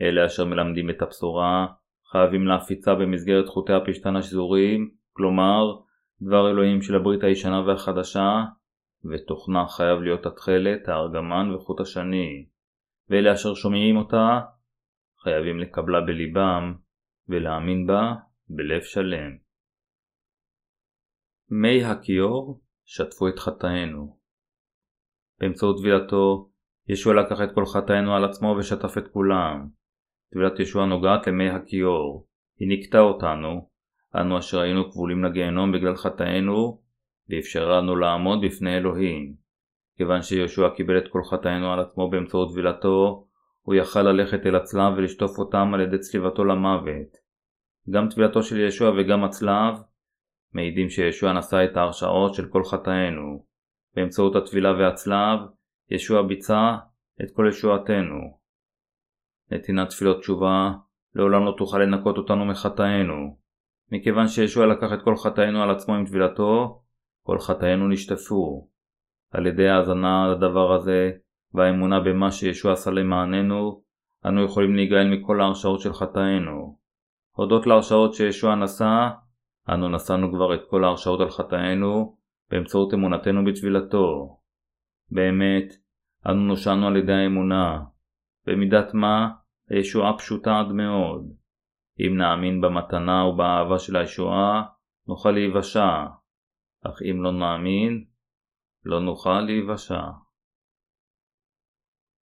אלה אשר מלמדים את הבשורה, חייבים להפיצה במסגרת חוטי הפשתן השזורים, כלומר, דבר אלוהים של הברית הישנה והחדשה, ותוכנה חייב להיות התכלת, הארגמן וחוט השני. ואלה אשר שומעים אותה, חייבים לקבלה בליבם, ולהאמין בה בלב שלם. מי הכיור שטפו את חטאינו. באמצעות טבילתו, ישוע לקח את כל חטאינו על עצמו ושטף את כולם. טבילת ישוע נוגעת למי הכיור. היא נקטה אותנו, אנו אשר היינו כבולים לגיהנום בגלל חטאינו, ואפשרה לנו לעמוד בפני אלוהים. כיוון שישוע קיבל את כל חטאינו על עצמו באמצעות טבילתו, הוא יכל ללכת אל הצלב ולשטוף אותם על ידי צליבתו למוות. גם טבילתו של ישוע וגם הצלב מעידים שישוע נשא את ההרשעות של כל חטאינו. באמצעות הטבילה והצלב, ישוע ביצע את כל ישועתנו. נתינת תפילות תשובה לעולם לא תוכל לנקות אותנו מחטאינו. מכיוון שישוע לקח את כל חטאינו על עצמו עם טבילתו, כל חטאינו נשטפו. על ידי האזנה לדבר הזה, והאמונה במה שישוע עשה למעננו, אנו יכולים להיגאל מכל ההרשאות של חטאינו. הודות להרשאות שישוע נשא, אנו נשאנו כבר את כל ההרשאות על חטאינו באמצעות אמונתנו בטבילתו. באמת, אנו נושענו על ידי האמונה. במידת מה, הישועה פשוטה עד מאוד. אם נאמין במתנה ובאהבה של הישועה, נוכל להיוושע. אך אם לא נאמין, לא נוכל להיוושע.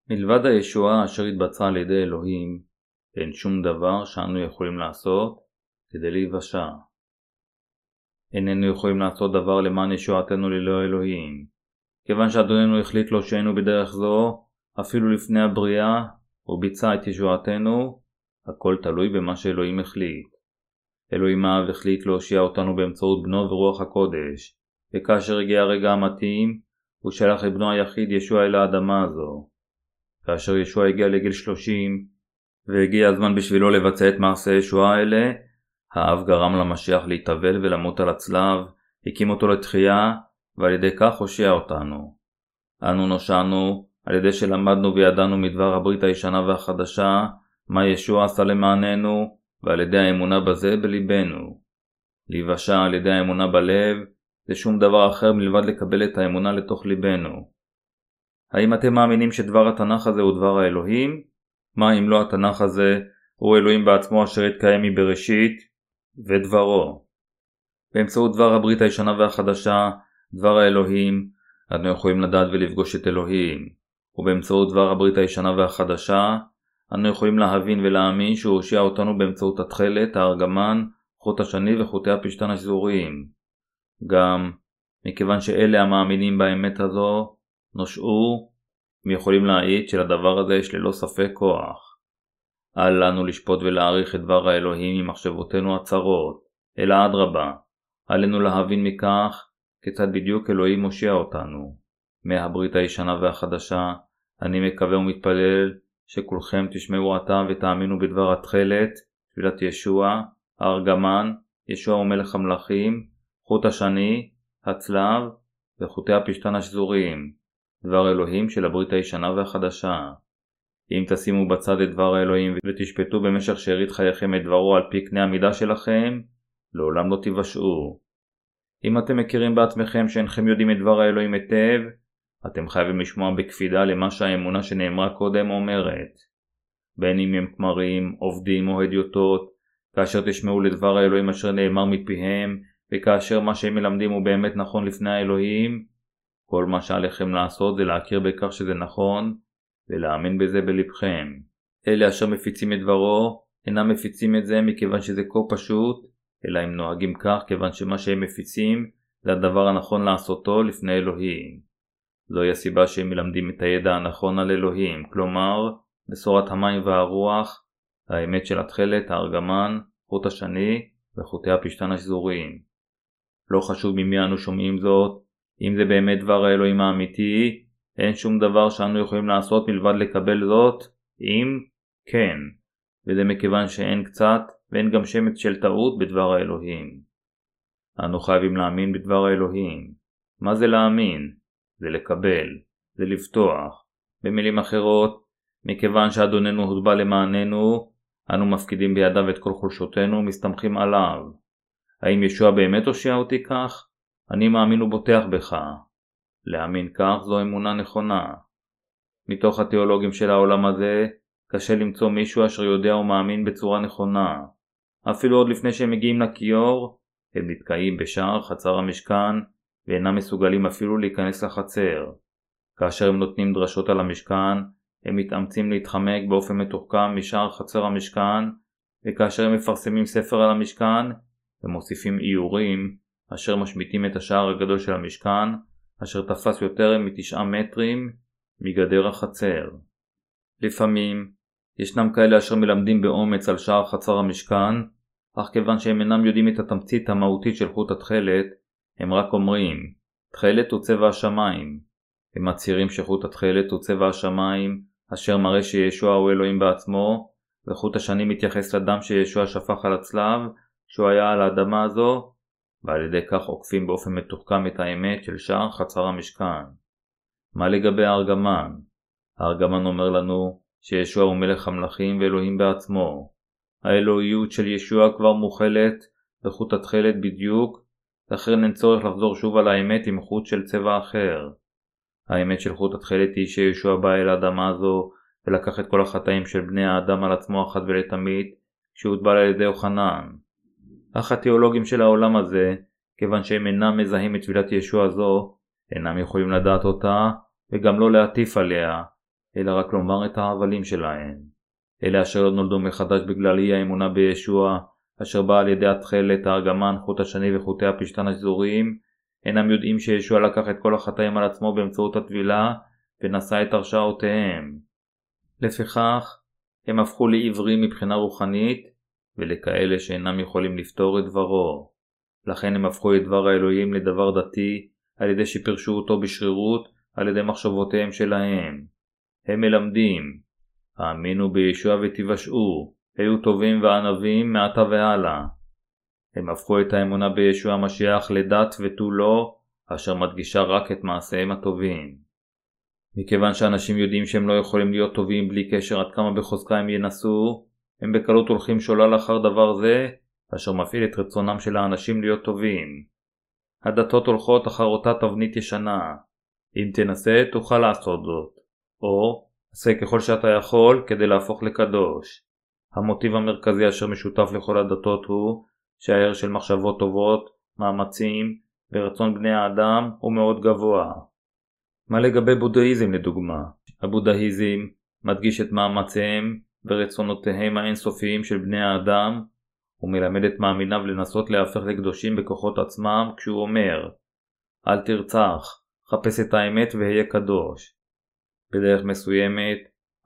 מלבד הישועה אשר התבצעה על ידי אלוהים, אין שום דבר שאנו יכולים לעשות כדי להיוושע. איננו יכולים לעשות דבר למען ישועתנו ללא אלוהים. כיוון שאדוננו החליט לו שהיינו בדרך זו, אפילו לפני הבריאה, הוא ביצע את ישועתנו, הכל תלוי במה שאלוהים החליט. אלוהים האב החליט להושיע אותנו באמצעות בנו ורוח הקודש, וכאשר הגיע הרגע המתאים, הוא שלח את בנו היחיד ישוע אל האדמה הזו. כאשר ישוע הגיע לגיל שלושים, והגיע הזמן בשבילו לבצע את מעשי ישועה האלה, האב גרם למשיח להתאבל ולמות על הצלב, הקים אותו לתחייה, ועל ידי כך הושיע אותנו. אנו נושענו, על ידי שלמדנו וידענו מדבר הברית הישנה והחדשה, מה ישוע עשה למעננו, ועל ידי האמונה בזה בליבנו. להיוושע על ידי האמונה בלב, זה שום דבר אחר מלבד לקבל את האמונה לתוך ליבנו. האם אתם מאמינים שדבר התנ"ך הזה הוא דבר האלוהים? מה אם לא התנ"ך הזה הוא אלוהים בעצמו אשר התקיים מבראשית, ודברו. באמצעות דבר הברית הישנה והחדשה, דבר האלוהים, אנו יכולים לדעת ולפגוש את אלוהים, ובאמצעות דבר הברית הישנה והחדשה, אנו יכולים להבין ולהאמין שהוא הושיע אותנו באמצעות התכלת, הארגמן, חוט השני וחוטי הפשתן השזוריים. גם, מכיוון שאלה המאמינים באמת הזו, נושעו, הם יכולים להעיד שלדבר הזה יש ללא ספק כוח. אל לנו לשפוט ולהעריך את דבר האלוהים עם מחשבותינו הצרות, אלא אדרבה, עלינו להבין מכך כיצד בדיוק אלוהים מושיע אותנו. מהברית הישנה והחדשה, אני מקווה ומתפלל שכולכם תשמעו עתה ותאמינו בדבר התכלת, תפילת ישוע, הארגמן, ישוע ומלך המלכים, חוט השני, הצלב וחוטי הפשתן השזוריים, דבר אלוהים של הברית הישנה והחדשה. אם תשימו בצד את דבר האלוהים ותשפטו במשך שארית חייכם את דברו על פי קנה המידה שלכם, לעולם לא תיוושעו. אם אתם מכירים בעצמכם שאינכם יודעים את דבר האלוהים היטב, אתם חייבים לשמוע בקפידה למה שהאמונה שנאמרה קודם אומרת. בין אם הם כמרים, עובדים או הדיוטות, כאשר תשמעו לדבר האלוהים אשר נאמר מפיהם, וכאשר מה שהם מלמדים הוא באמת נכון לפני האלוהים, כל מה שעליכם לעשות זה להכיר בכך שזה נכון, ולהאמין בזה בלבכם. אלה אשר מפיצים את דברו, אינם מפיצים את זה מכיוון שזה כה פשוט, אלא הם נוהגים כך כיוון שמה שהם מפיצים זה הדבר הנכון לעשותו לפני אלוהים. זוהי הסיבה שהם מלמדים את הידע הנכון על אלוהים, כלומר, בשורת המים והרוח, האמת של התכלת, הארגמן, חוט השני וחוטי הפשתן השזוריים. לא חשוב ממי אנו שומעים זאת, אם זה באמת דבר האלוהים האמיתי, אין שום דבר שאנו יכולים לעשות מלבד לקבל זאת, אם כן, וזה מכיוון שאין קצת ואין גם שמץ של טעות בדבר האלוהים. אנו חייבים להאמין בדבר האלוהים. מה זה להאמין? זה לקבל, זה לפתוח. במילים אחרות, מכיוון שאדוננו הוטבע למעננו, אנו מפקידים בידיו את כל חולשותינו ומסתמכים עליו. האם ישוע באמת הושיע אותי כך? אני מאמין ובוטח בך. להאמין כך זו אמונה נכונה. מתוך התיאולוגים של העולם הזה, קשה למצוא מישהו אשר יודע ומאמין בצורה נכונה. אפילו עוד לפני שהם מגיעים לכיור, הם נתקעים בשער חצר המשכן, ואינם מסוגלים אפילו להיכנס לחצר. כאשר הם נותנים דרשות על המשכן, הם מתאמצים להתחמק באופן מתוחכם משער חצר המשכן, וכאשר הם מפרסמים ספר על המשכן, הם מוסיפים איורים, אשר משמיטים את השער הגדול של המשכן, אשר תפס יותר מתשעה מטרים מגדר החצר. לפעמים, ישנם כאלה אשר מלמדים באומץ על שער חצר המשכן, אך כיוון שהם אינם יודעים את התמצית המהותית של חוט התכלת, הם רק אומרים, תכלת הוא צבע השמיים. הם מצהירים שחוט התכלת הוא צבע השמיים, אשר מראה שישוע הוא אלוהים בעצמו, וחוט השני מתייחס לדם שישוע שפך על הצלב, שהוא היה על האדמה הזו, ועל ידי כך עוקפים באופן מתוחכם את האמת של שער חצר המשכן. מה לגבי הארגמן? הארגמן אומר לנו שישוע הוא מלך המלכים ואלוהים בעצמו. האלוהיות של ישוע כבר מוכלת בחוט התכלת בדיוק, לכן אין צורך לחזור שוב על האמת עם חוט של צבע אחר. האמת של חוט התכלת היא שישוע בא אל האדמה הזו ולקח את כל החטאים של בני האדם על עצמו אחת ולתמיד כשהוטבל על ידי יוחנן. אך התיאולוגים של העולם הזה, כיוון שהם אינם מזהים את טבילת ישוע זו, אינם יכולים לדעת אותה וגם לא להטיף עליה, אלא רק לומר את ההבלים שלהם. אלה אשר לא נולדו מחדש בגלל אי האמונה בישוע, אשר בא על ידי התכלת, הארגמן, חוט השני וחוטי הפשתן השזוריים, אינם יודעים שישוע לקח את כל החטאים על עצמו באמצעות הטבילה, ונשא את הרשעותיהם. לפיכך, הם הפכו לעיוורים מבחינה רוחנית, ולכאלה שאינם יכולים לפתור את דברו. לכן הם הפכו את דבר האלוהים לדבר דתי, על ידי שפרשו אותו בשרירות, על ידי מחשבותיהם שלהם. הם מלמדים, האמינו בישוע ותיוושעו, היו טובים וענבים מעתה והלאה. הם הפכו את האמונה בישוע המשיח לדת ותו לא, אשר מדגישה רק את מעשיהם הטובים. מכיוון שאנשים יודעים שהם לא יכולים להיות טובים בלי קשר עד כמה בחוזקה הם ינסו, הם בקלות הולכים שולל אחר דבר זה, אשר מפעיל את רצונם של האנשים להיות טובים. הדתות הולכות אחר אותה תבנית ישנה. אם תנסה, תוכל לעשות זאת. או, עשה ככל שאתה יכול כדי להפוך לקדוש. המוטיב המרכזי אשר משותף לכל הדתות הוא שהערך של מחשבות טובות, מאמצים ורצון בני האדם הוא מאוד גבוה. מה לגבי בודהיזם לדוגמה? הבודהיזם מדגיש את מאמציהם ורצונותיהם האינסופיים של בני האדם ומלמד את מאמיניו לנסות להפך לקדושים בכוחות עצמם כשהוא אומר אל תרצח, חפש את האמת והיה קדוש. בדרך מסוימת,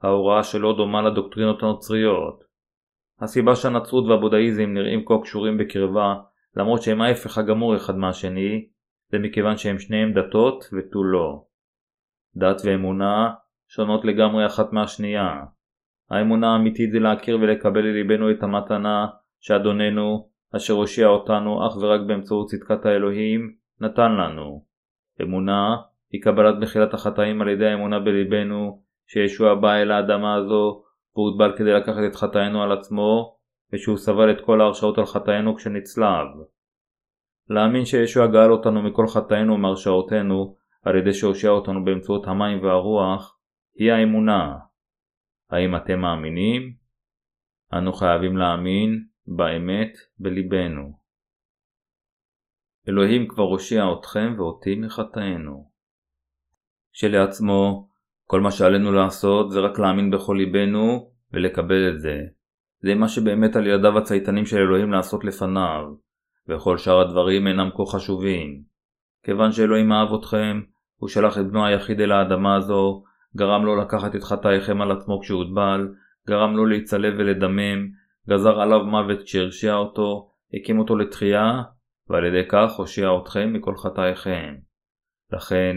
ההוראה שלו דומה לדוקטרינות הנוצריות. הסיבה שהנצרות והבודהיזם נראים כה קשורים בקרבה, למרות שהם ההפך הגמור אחד מהשני, זה מכיוון שהם שניהם דתות ותו לא. דת ואמונה שונות לגמרי אחת מהשנייה. האמונה האמיתית זה להכיר ולקבל לליבנו את המתנה שאדוננו, אשר הושיע אותנו אך ורק באמצעות צדקת האלוהים, נתן לנו. אמונה היא קבלת מחילת החטאים על ידי האמונה בליבנו שישוע בא אל האדמה הזו והוטבל כדי לקחת את חטאינו על עצמו ושהוא סבל את כל ההרשעות על חטאינו כשנצלב. להאמין שישוע גאל אותנו מכל חטאינו ומהרשעותינו על ידי שהושיע אותנו באמצעות המים והרוח היא האמונה. האם אתם מאמינים? אנו חייבים להאמין באמת בליבנו. אלוהים כבר הושיע אתכם ואותי מחטאינו. כשלעצמו, כל מה שעלינו לעשות זה רק להאמין בכל ליבנו ולקבל את זה. זה מה שבאמת על ידיו הצייתנים של אלוהים לעשות לפניו, וכל שאר הדברים אינם כה חשובים. כיוון שאלוהים אהב אתכם, הוא שלח את בנו היחיד אל האדמה הזו, גרם לו לקחת את חטאיכם על עצמו כשהוטבל, גרם לו להצלב ולדמם, גזר עליו מוות כשהרשיע אותו, הקים אותו לתחייה, ועל ידי כך הושיע אתכם מכל חטאיכם. לכן,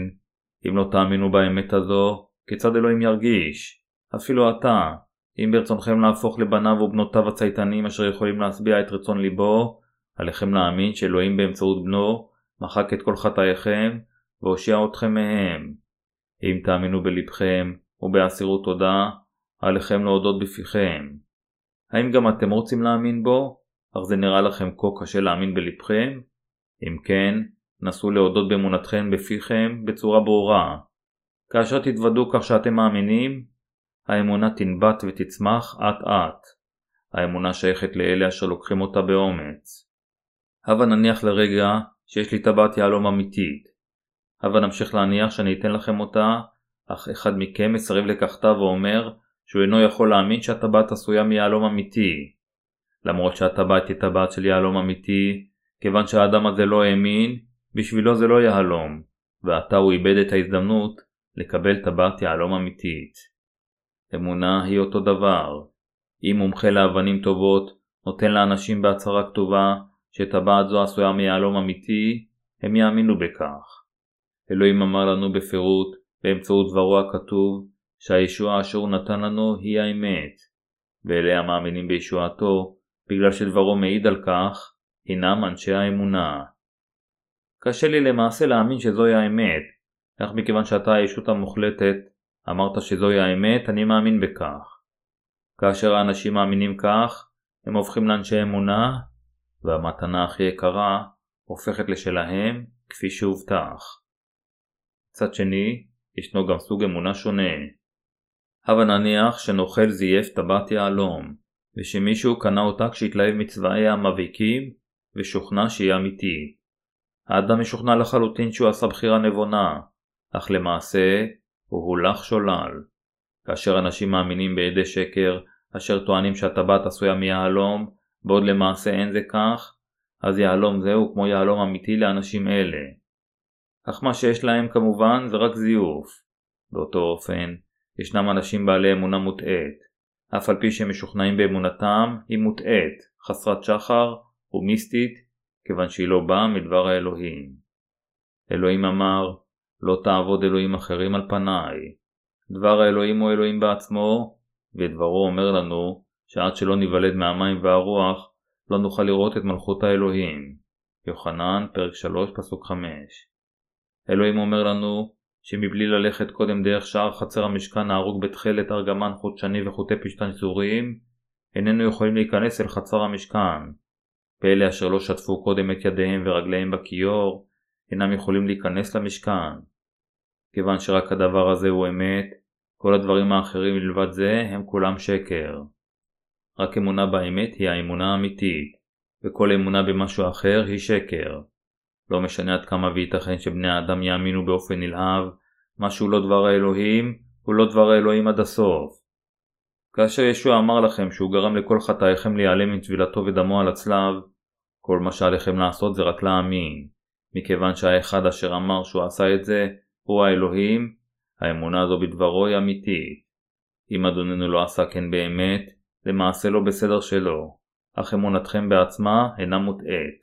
אם לא תאמינו באמת הזו, כיצד אלוהים ירגיש? אפילו אתה, אם ברצונכם להפוך לבניו ובנותיו הצייתנים אשר יכולים להשביע את רצון ליבו, עליכם להאמין שאלוהים באמצעות בנו מחק את כל חטאיכם והושיע אתכם מהם. אם תאמינו בלבכם ובאסירות תודה, עליכם להודות בפיכם. האם גם אתם רוצים להאמין בו, אך זה נראה לכם כה קשה להאמין בלבכם? אם כן, נסו להודות באמונתכם בפיכם בצורה ברורה. כאשר תתוודו כך שאתם מאמינים, האמונה תנבט ותצמח אט אט. האמונה שייכת לאלה אשר לוקחים אותה באומץ. הבה נניח לרגע שיש לי טבעת יהלום אמיתית. הבה נמשיך להניח שאני אתן לכם אותה, אך אחד מכם מסרב לקחתה ואומר שהוא אינו יכול להאמין שהטבעת עשויה מיהלום אמיתי. למרות שהטבעת היא טבעת של יהלום אמיתי, כיוון שהאדם הזה לא האמין, בשבילו זה לא יהלום, ועתה הוא איבד את ההזדמנות לקבל טבעת יהלום אמיתית. אמונה היא אותו דבר. אם מומחה לאבנים טובות נותן לאנשים בהצהרה כתובה שטבעת זו עשויה מיהלום אמיתי, הם יאמינו בכך. אלוהים אמר לנו בפירוט, באמצעות דברו הכתוב, שהישועה אשר הוא נתן לנו היא האמת, ואלה המאמינים בישועתו, בגלל שדברו מעיד על כך, הינם אנשי האמונה. קשה לי למעשה להאמין שזוהי האמת, אך מכיוון שאתה הישות המוחלטת, אמרת שזוהי האמת, אני מאמין בכך. כאשר האנשים מאמינים כך, הם הופכים לאנשי אמונה, והמתנה הכי יקרה הופכת לשלהם כפי שהובטח. מצד שני, ישנו גם סוג אמונה שונה. הבה נניח שנוכל זייף טבעת יהלום, ושמישהו קנה אותה כשהתלהב מצבעיה המבהיקים, ושוכנע שהיא אמיתית. האדם משוכנע לחלוטין שהוא עשה בחירה נבונה, אך למעשה הוא הולך שולל. כאשר אנשים מאמינים בעדי שקר, אשר טוענים שהטבעת עשויה מיהלום, בעוד למעשה אין זה כך, אז יהלום זה הוא כמו יהלום אמיתי לאנשים אלה. אך מה שיש להם כמובן זה רק זיוף. באותו אופן, ישנם אנשים בעלי אמונה מוטעית, אף על פי שהם משוכנעים באמונתם, היא מוטעית, חסרת שחר ומיסטית, כיוון שהיא לא באה מדבר האלוהים. אלוהים אמר, לא תעבוד אלוהים אחרים על פניי. דבר האלוהים הוא אלוהים בעצמו, ודברו אומר לנו שעד שלא ניוולד מהמים והרוח, לא נוכל לראות את מלכות האלוהים. יוחנן, פרק 3, פסוק 5. אלוהים אומר לנו שמבלי ללכת קודם דרך שער חצר המשכן ההרוג בתכלת ארגמן חודשני וחוטי פשתן צורים, איננו יכולים להיכנס אל חצר המשכן. ואלה אשר לא שטפו קודם את ידיהם ורגליהם בכיור, אינם יכולים להיכנס למשכן. כיוון שרק הדבר הזה הוא אמת, כל הדברים האחרים מלבד זה הם כולם שקר. רק אמונה באמת היא האמונה האמיתית, וכל אמונה במשהו אחר היא שקר. לא משנה עד כמה וייתכן שבני האדם יאמינו באופן נלהב, משהו לא דבר האלוהים, הוא לא דבר האלוהים עד הסוף. כאשר ישוע אמר לכם שהוא גרם לכל חטאיכם להיעלם עם טבילתו ודמו על הצלב, כל מה שעליכם לעשות זה רק להאמין. מכיוון שהאחד אשר אמר שהוא עשה את זה, הוא האלוהים, האמונה הזו בדברו היא אמיתית. אם אדוננו לא עשה כן באמת, למעשה לא בסדר שלו, אך אמונתכם בעצמה אינה מוטעית.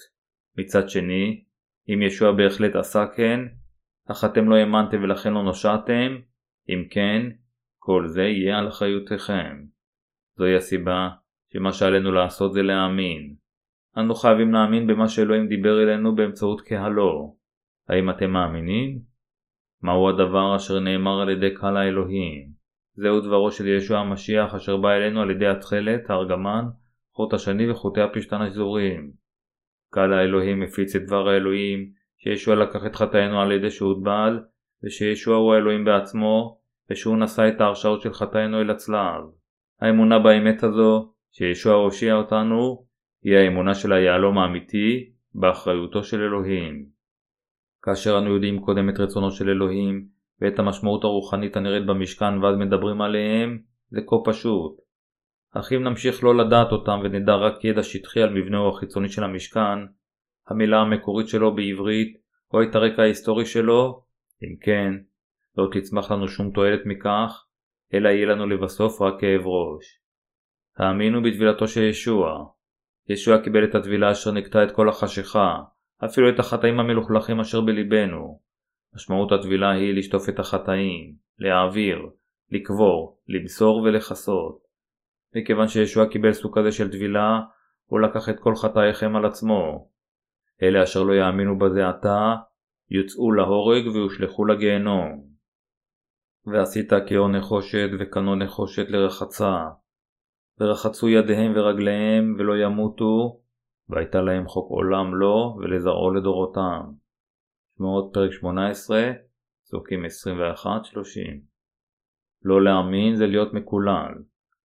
מצד שני, אם ישוע בהחלט עשה כן, אך אתם לא האמנתם ולכן לא נושעתם, אם כן, כל זה יהיה על אחריותכם. זוהי הסיבה שמה שעלינו לעשות זה להאמין. אנו חייבים להאמין במה שאלוהים דיבר אלינו באמצעות קהלו. האם אתם מאמינים? מהו הדבר אשר נאמר על ידי קהל האלוהים? זהו דברו של ישוע המשיח אשר בא אלינו על ידי התכלת, הארגמן, חוט השני וחוטי הפשתן השזורים. קהל האלוהים הפיץ את דבר האלוהים, שישוע לקח את חטאינו על ידי שהוטבל, ושישוע הוא האלוהים בעצמו, ושהוא נשא את ההרשאות של חטאינו אל הצלב. האמונה באמת הזו, שישוע הושיע אותנו, היא האמונה של היהלום האמיתי, באחריותו של אלוהים. כאשר אנו יודעים קודם את רצונו של אלוהים, ואת המשמעות הרוחנית הנראית במשכן ואז מדברים עליהם, זה כה פשוט. אך אם נמשיך לא לדעת אותם ונדע רק ידע שטחי על מבנהו החיצוני של המשכן, המילה המקורית שלו בעברית, או את הרקע ההיסטורי שלו, אם כן, לא תצמח לנו שום תועלת מכך, אלא יהיה לנו לבסוף רק כאב ראש. האמינו בטבילתו של ישוע. ישוע קיבל את הטבילה אשר נקטע את כל החשיכה, אפילו את החטאים המלוכלכים אשר בלבנו. משמעות הטבילה היא לשטוף את החטאים, להעביר, לקבור, למסור ולכסות. מכיוון שישוע קיבל סוג כזה של טבילה, הוא לקח את כל חטאיכם על עצמו. אלה אשר לא יאמינו בזה עתה, יוצאו להורג ויושלכו לגיהנום. ועשית כאו נחושת וכנו נחושת לרחצה. ורחצו ידיהם ורגליהם ולא ימותו, והייתה להם חוק עולם לו ולזרעו לדורותם. שמועות פרק 18, פסוקים 21-30 לא להאמין זה להיות מקולל.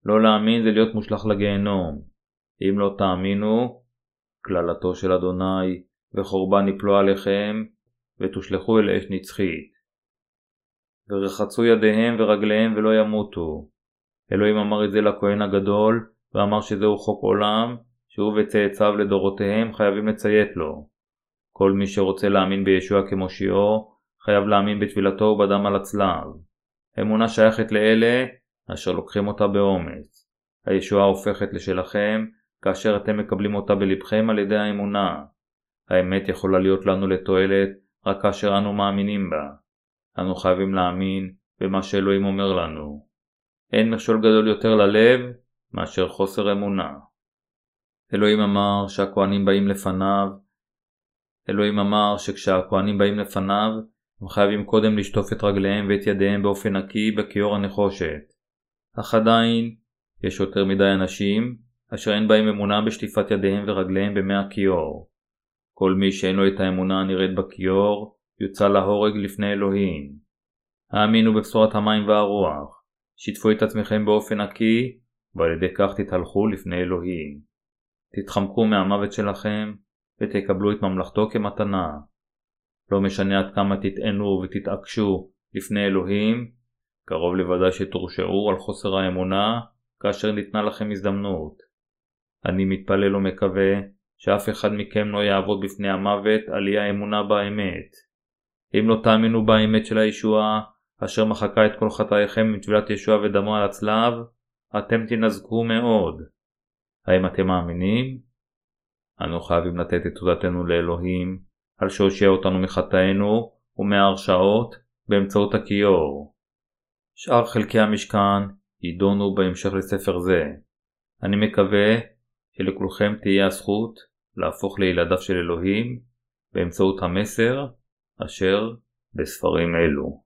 לא להאמין זה להיות מושלך לגיהנום. אם לא תאמינו, קללתו של אדוני, וחורבן יפלו עליכם, ותושלכו אל אש נצחית. ורחצו ידיהם ורגליהם ולא ימותו. אלוהים אמר את זה לכהן הגדול, ואמר שזהו חוק עולם, שהוא וצאצאיו לדורותיהם חייבים לציית לו. כל מי שרוצה להאמין בישוע כמושיעו, חייב להאמין בתפילתו ובדם על הצלב. אמונה שייכת לאלה אשר לוקחים אותה באומץ. הישועה הופכת לשלכם כאשר אתם מקבלים אותה בלבכם על ידי האמונה. האמת יכולה להיות לנו לתועלת רק כאשר אנו מאמינים בה. אנו חייבים להאמין במה שאלוהים אומר לנו. אין מכשול גדול יותר ללב מאשר חוסר אמונה. אלוהים אמר שהכהנים באים לפניו אלוהים אמר שכשהכהנים באים לפניו הם חייבים קודם לשטוף את רגליהם ואת ידיהם באופן נקי בכיור הנחושת. אך עדיין יש יותר מדי אנשים אשר אין בהם אמונה בשטיפת ידיהם ורגליהם במי הכיור. כל מי שאין לו את האמונה הנראית בכיור יוצא להורג לפני אלוהים. האמינו בבשורת המים והרוח, שיתפו את עצמכם באופן נקי, ועל ידי כך תתהלכו לפני אלוהים. תתחמקו מהמוות שלכם, ותקבלו את ממלכתו כמתנה. לא משנה עד כמה תטענו ותתעקשו לפני אלוהים, קרוב לוודאי שתורשעו על חוסר האמונה כאשר ניתנה לכם הזדמנות. אני מתפלל ומקווה שאף אחד מכם לא יעבוד בפני המוות על אי האמונה באמת. אם לא תאמינו באמת של הישועה, אשר מחקה את כל חטאיכם מטבילת ישוע ודמו על הצלב, אתם תנזקו מאוד. האם אתם מאמינים? אנו חייבים לתת את תודתנו לאלוהים על שהושיע אותנו מחטאינו ומהרשעות באמצעות הכיור. שאר חלקי המשכן יידונו בהמשך לספר זה. אני מקווה שלכולכם תהיה הזכות להפוך לילדיו של אלוהים באמצעות המסר אשר בספרים אלו.